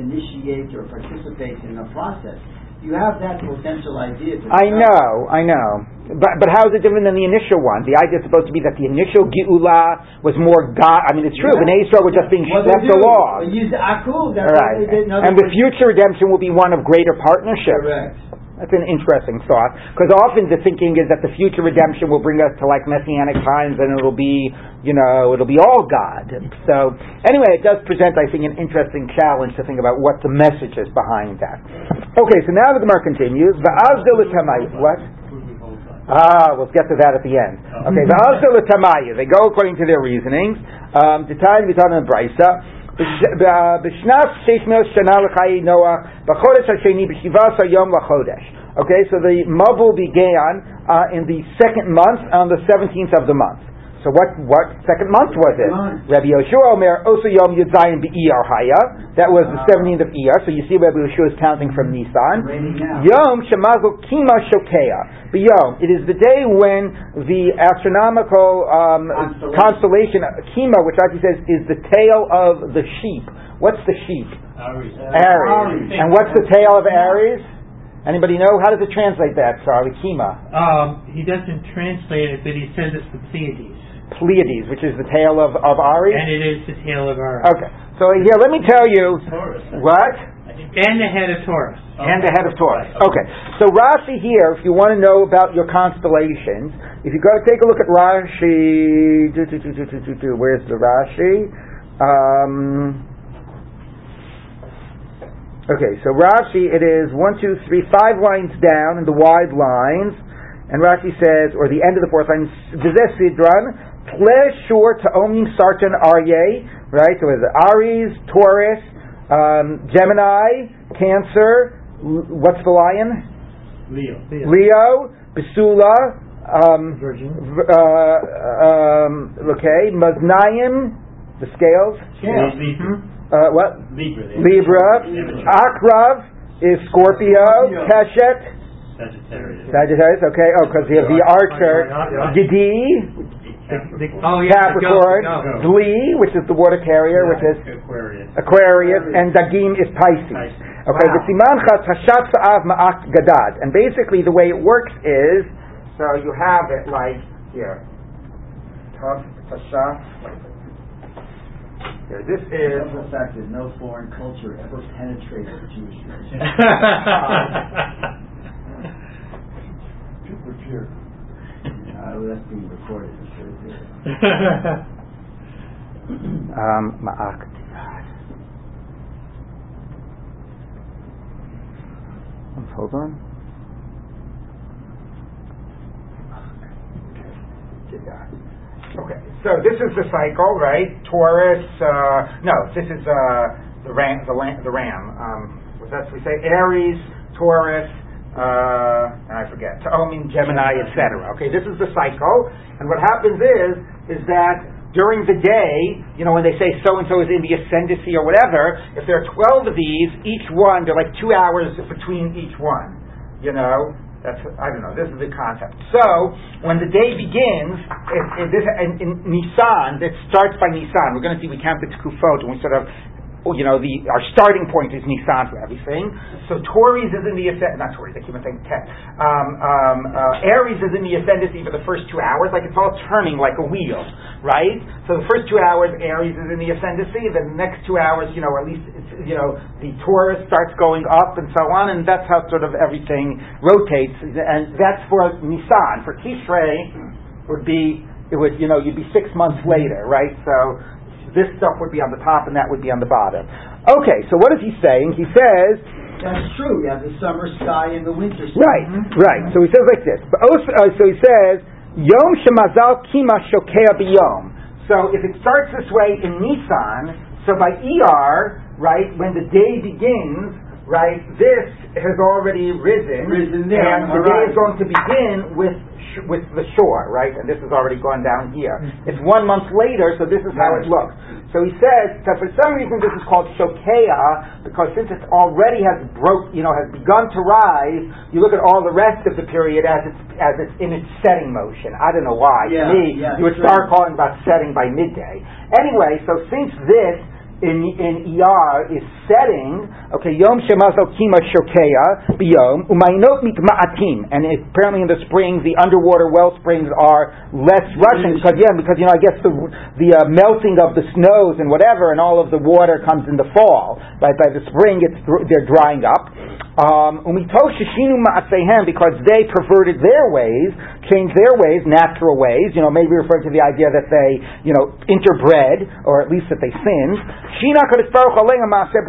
initiate or participate in a process. You have that potential idea. To I know, I know. But but how is it different than the initial one? The idea is supposed to be that the initial Geula was more God. I mean, it's true. Yeah. Bnei Israel were just being Well, left they along. Use the. That's right. they did. In other And the future redemption will be one of greater partnership. Correct. That's an interesting thought. Because often the thinking is that the future redemption will bring us to like messianic times and it'll be, you know, it'll be all God. So, anyway, it does present, I think, an interesting challenge to think about what the message is behind that. Okay, so now that the Gemara continues. What? Ah, we'll get to that at the end. Okay, the. They go according to their reasonings. Um, the time we talk the Brisa. Bishnas Sheishmil Shana L'chai Noah, B'chodesh Hasheni B'shivas Hayom L'chodesh. Okay, so the Mabul began uh, in the second month, on the 17th of the month. So what, what second month was it? Rabbi Yoshua Omer, Oso Yom Yudzayin Be'iyar Haya. That was the 17th of Iyar. So you see Rabbi Yoshua is counting from Nisan. Yom Shemazel Kima Shokea. But Yom, it is the day when the astronomical um, Constellation. constellation, Kima, which actually says is the tail of the sheep. What's the sheep? Aries. Aries. Aries. And what's the tail of Aries? Anybody know? How does it translate that, Charlie? Kima. Um, he doesn't translate it, but he says it's the Pleiades. Pleiades, which is the tail of, of Aries? And it is the tail of our. Okay. So here, let me tell you. Taurus. What? And the head of Taurus. And the head of Taurus. Okay. So Rashi here, if you want to know about your constellations, if you go to take a look at Rashi, do, do, do, do, do, do, do, where's the Rashi? Um, okay, so Rashi, it is one, two, three, five lines down in the wide lines, and Rashi says, or the end of the fourth line, Vizeh Sidran, Tle Shur Ta'omim Sartan Aryeh, right? So it's Aries, Taurus, um, Gemini, Cancer, L- what's the lion? Leo. Leo, Basula, um, Virgin. v- uh, um, okay, Maznayim, the scales, Scales. Libra. uh, what? Libra. they- Libra, Libra. Akrav is Scorpio, Scorpio. Keshet, Sagittarius. Sagittarius, okay, oh, because you have the archer, Gedi, Capricorn. Oh, yeah. the Capricorn, the goat. Dli, which is the water carrier, which is Aquarius. Aquarius, and Dagim is Pisces. Pisces. Okay, Wow. the Simancha Tashat Sa'av Ma'at Gadad. And basically the way it works is, so you have it like here. Tav Tashat. Here, this is, The fact that no foreign culture ever penetrated the Jewish nation. Uh, that's being recorded. um, Gadad. Hold on. Okay, so this is the cycle, right? Taurus. Uh, no, this is uh, the ram. The, lam, the ram. Um, what's that we say? Aries, Taurus. Uh, and I forget. Ta'omim, Gemini, etc. Okay, this is the cycle, and what happens is is that during the day, you know, when they say so and so is in the ascendancy or whatever, if there are twelve of these, each one they're like two hours between each one. You know, that's I don't know. This is the concept. So when the day begins, it, it, this in, in Nisan, it starts by Nisan. We're going to see we count the Tukufot, and we sort of. Oh, You know, the our starting point is Nissan for everything. So Taurus is in the ascend, not Taurus. I keep on saying ten. Um, um, uh, Aries is in the ascendancy for the first two hours, like it's all turning like a wheel, right? So the first two hours, Aries is in the ascendancy. The next two hours, you know, at least you know, the Taurus starts going up and so on, and that's how sort of everything rotates. And that's for Nissan. For Tishrei, would be it would you know you'd be six months later, right? So this stuff would be on the top and that would be on the bottom. Okay, so what is he saying? He says That's true. You have the summer sky and the winter sky. Right, right. So he says like this. But uh, so he says, Yom Shemazal Kima Shokea B'Yom. So if it starts this way in Nisan, so by ER, right, when the day begins, right, this has already risen, Risen there, and the day is going to begin with sh- with the shore, right, and this has already gone down here. Mm-hmm. It's one month later, so this is how it looks. So he says that for some reason this is called shokea because since it already has broke, you know, has begun to rise, you look at all the rest of the period as it's as it's in its setting motion. I don't know why. Yeah, to me, yeah, you would start calling about setting by midday. Anyway, so since this in in ER is setting, okay, Yom Shemazel Kima Shokea Biyom Umainot Mikma'atim, and it, apparently in the springs the underwater well springs are less rushing because yeah, because you know I guess the the uh, melting of the snows and whatever, and all of the water comes in the fall. Right by the spring, it's they're drying up. Um, Umito Shishinu Ma'asehem because they perverted their ways, changed their ways, natural ways. You know, maybe referring to the idea that they you know interbred or at least that they sinned. Shina Kodesh Baruch Aleinu Ma'aseh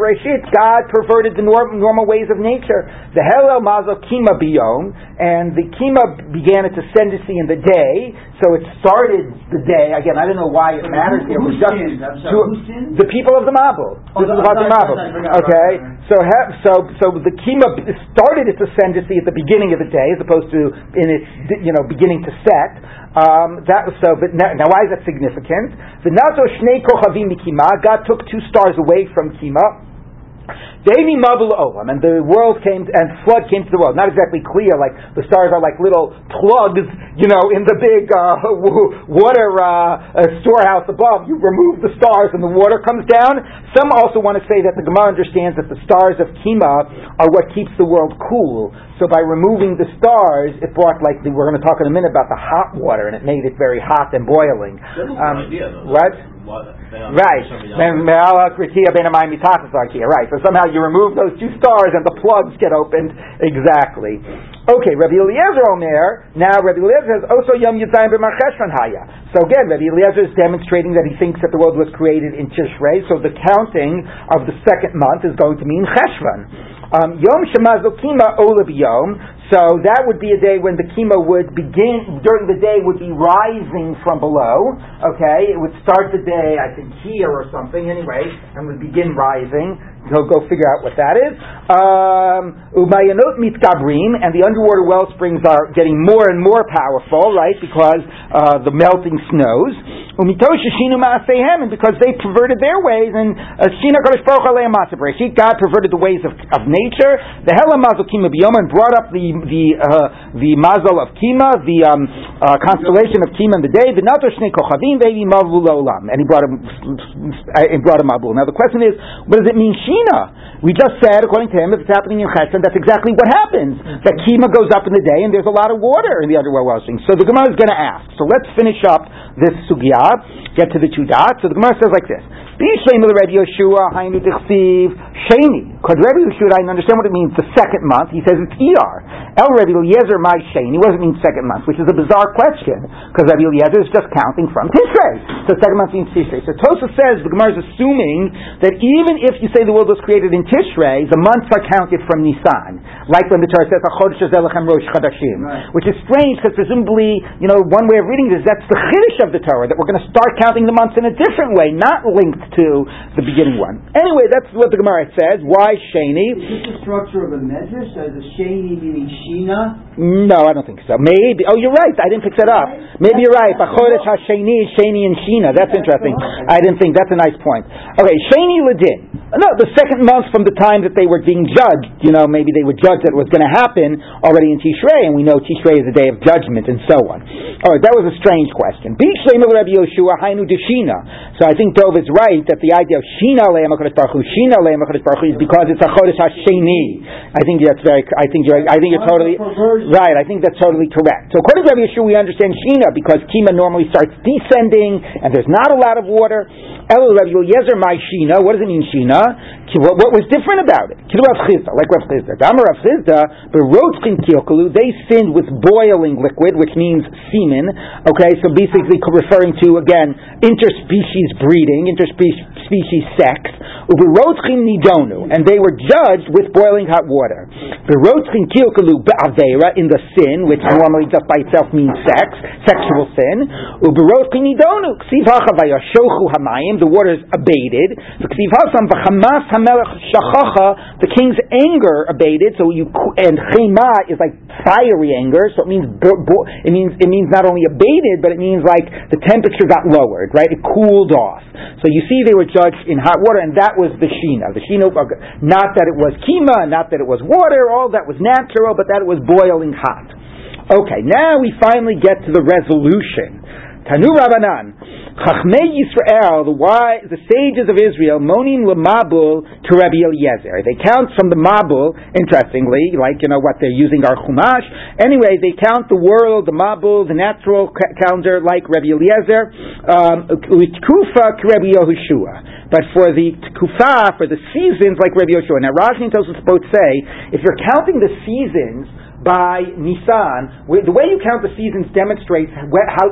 God perverted the norm, normal ways of nature. The Hillel Mazel Kima Biyom, and the Kima began its ascendancy in the day. So it started the day. Again, I don't know why it matters here. It who was just sinned? Sorry, to- who sinned? the people of the Mabul. Oh, this the- is about the Mabul. Okay, so so so the Kima started its ascendancy at the beginning of the day, as opposed to in its you know beginning to set. Um, that so. But now, now, why is that significant? The Nazo Shnei Kochavim Mikima. God took two stars away from Kima. Daily Mabul Olam, and the world came, and flood came to the world. Not exactly clear, like the stars are like little plugs, you know, in the big uh, water uh, uh, storehouse above. You remove the stars and the water comes down. Some also want to say that the Gemara understands that the stars of Kima are what keeps the world cool. So by removing the stars, it brought like the, we're going to talk in a minute about the hot water, and it made it very hot and boiling. Um, idea, though. what? Right. Me'ala Kritia Ben Amayim Mitatis Right. So somehow you remove those two stars and the plugs get opened. Exactly. Okay, Rabbi Eliezer Omer. Now Rabbi Eliezer says, also Yom Yitzayim B'Marcheshvan Haya. So again, Rabbi Eliezer is demonstrating that he thinks that the world was created in Tishrei. So the counting of the second month is going to mean Cheshvan. Um, Yom Shemazel Kima Ola B'Yom. So that would be a day when the kima would begin, during the day would be rising from below, okay? It would start the day, I think here or something anyway, and would begin rising. He'll go figure out what that is. Um, Umayanot mitkabrim, and the underwater well springs are getting more and more powerful, right? Because uh, the melting snows. Umitosh shinu ma'asehem, and because they perverted their ways, and God perverted the ways of, of nature. The hela mazel kima biyom, and brought up the the uh, the mazel of kima, the um, uh, constellation of kima in the day. The nato shnei kochavim ve'hi mavul olam, and he brought him uh, he brought him mabul. Now the question is, what does it mean shina? We just said, according to him, if it's happening in Chesed, that's exactly what happens. That kima goes up in the day, and there's a lot of water in the underworld washing. So the Gemara is going to ask. So let's finish up this sugya, get to the two dots. So the Gemara says like this. B'Yishlem el Rabbi Yeshua hainu tichsiv sheni. Because Rabbi Yeshua, I understand what it means. The second month, he says it's ER. El Rabbi Eliezer my sheni. What does it mean second month? Which is a bizarre question because Rabbi Eliezer is just counting from Tishrei. So second month means Tishrei. So Tosfos says the Gemara is assuming that even if you say the world was created in Tishrei, the months are counted from Nisan, like when the Torah says "Achodesh Zelechem Rosh Chadashim," Right. which is strange because presumably, you know, one way of reading this that's the chiddush of the Torah that we're going to start counting the months in a different way, not linked to the beginning one. Anyway, that's what the Gemara says. Why Sheni? Is this the structure of a medrash? As a sheni meaning shina? No, I don't think so. Maybe. Oh, you're right. I didn't pick that up. Maybe you're right. Bachodesh Hasheni is Sheni and Shina. That's interesting. I didn't think. That's a nice point. Okay, Sheni Ladin. No, the second month from the time that they were being judged. You know, maybe they were judged that it was going to happen already in Tishrei, and we know Tishrei is the day of judgment and so on. All right, that was a strange question. B'Shem of Rabbi Yoshua Hainu Deshina. So I think Dov is right that the idea of Shina Le'em HaKadosh Baruch Hu, Shina Le'em HaKadosh Baruch Hu is because it's a Chodesh Hasheni. I think that's very. I think you're. I think you're totally. Right, I think that's totally correct. So according to Rabbi Yeshua, we understand Shina because Kima normally starts descending and there's not a lot of water. El Rabbi Eliezer my Shina. What does it mean Shina? What, what was different about it? Rav Chisda, like Rav Chisda. Dama Rav Vizda, Berotzkin Kilkalu, they sinned with boiling liquid, which means semen. Okay, so basically referring to, again, interspecies breeding, interspecies sex. Uberotzkin Nidonu, and they were judged with boiling hot water. Berotzkin Kilkalu Be'avera, in the sin, which normally just by itself means sex, sexual sin. Uberotzkin Nidonu, Ksiv Hachavayashochu Hamayim, the water is abated. Ksiv Hasam Shachacha, the king's anger abated, so you, and Chema is like fiery anger, so it means, it means, it means not only abated, but it means like the temperature got lowered, right? It cooled off. So you see they were judged in hot water, and that was the Shina. The Shina, uh, not that it was Kima, not that it was water, all that was natural, but that it was boiling hot. Okay, now we finally get to the resolution. Tanu Rabbanan, Chachmei Yisrael, the wise, the sages of Israel, Monim Lamabul to Rabbi Eliezer. They count from the Mabul, interestingly, like, you know, what they're using our Chumash. Anyway, they count the world, the Mabul, the natural calendar, like Rabbi Eliezer, um, Kufa Rabbi Yehoshua. But for the Kufa, for the seasons, like Rabbi Yehoshua. Now, Rashi tells us both say, if you're counting the seasons, by Nisan, the way you count the seasons demonstrates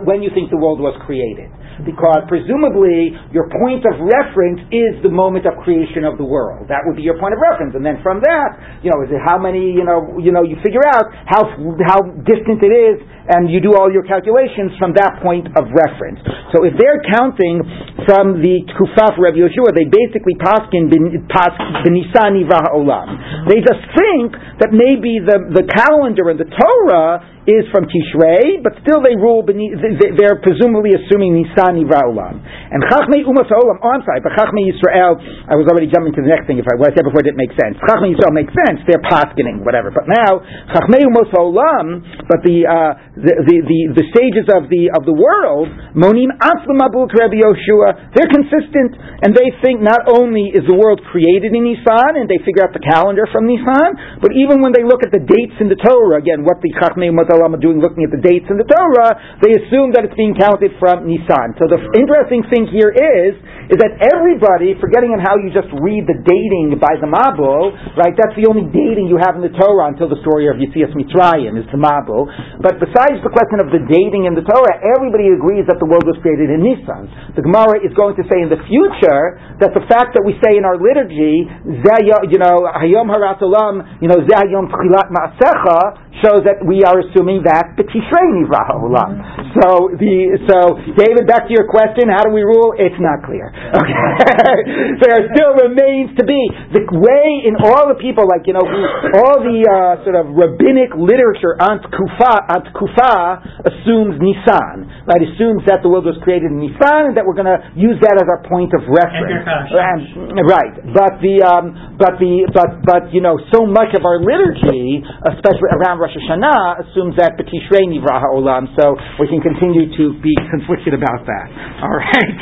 when you think the world was created. Because presumably your point of reference is the moment of creation of the world. That would be your point of reference. And then from that, you know, is it how many, you know, you know, you figure out how, how distant it is and you do all your calculations from that point of reference. So if they're counting from the Kufaf Rabbi Yehoshua, they basically paskin b'nisani olam. They just think that maybe the, the calendar and the Torah is from Tishrei, but still they rule beneath, they're presumably assuming Nisan Nivra Olam. And Chachmei Umas Olam, oh I'm sorry, but Chachmei Yisrael, I was already jumping to the next thing, if I, said before didn't make sense. Chachmei Yisrael makes sense, they're paskening, whatever. But now, Chachmei Umas Olam, but the, uh, the, the, the, the, sages of the, of the world, Monim Atzlam Abul Rabbi Yehoshua, they're consistent, and they think not only is the world created in Nisan, and they figure out the calendar from Nisan, but even when they look at the dates in the Torah, again, what the Chachmei Umas are doing, looking at the dates in the Torah, they assume that it's being counted from Nisan. So the interesting thing here is, is that everybody, forgetting on how you just read the dating by the Mabul, right? That's the only dating you have in the Torah until the story of Yitzias Mitzrayim is the Mabul. But besides the question of the dating in the Torah, everybody agrees that the world was created in Nisan. The Gemara is going to say in the future that the fact that we say in our liturgy, you know, Hayom Harat Olam, you know, Zayom Tchilat Ma'asecha, shows that we are assuming that B'tishrei Nivra Ha'olam. So the so David, back to your question, how do we rule? It's not clear. Okay, there still remains to be the way in all the people, like you know, all the uh, sort of rabbinic literature on Kufa, on Kufa assumes Nisan, right? Assumes that the world was created in Nisan, and that we're going to use that as our point of reference. Right, but the um, but the but but you know, so much of our liturgy, especially around Rosh Hashanah assumes that B'tishrei Nivra Ha'olam, so we can continue to be conflicted about that. All right.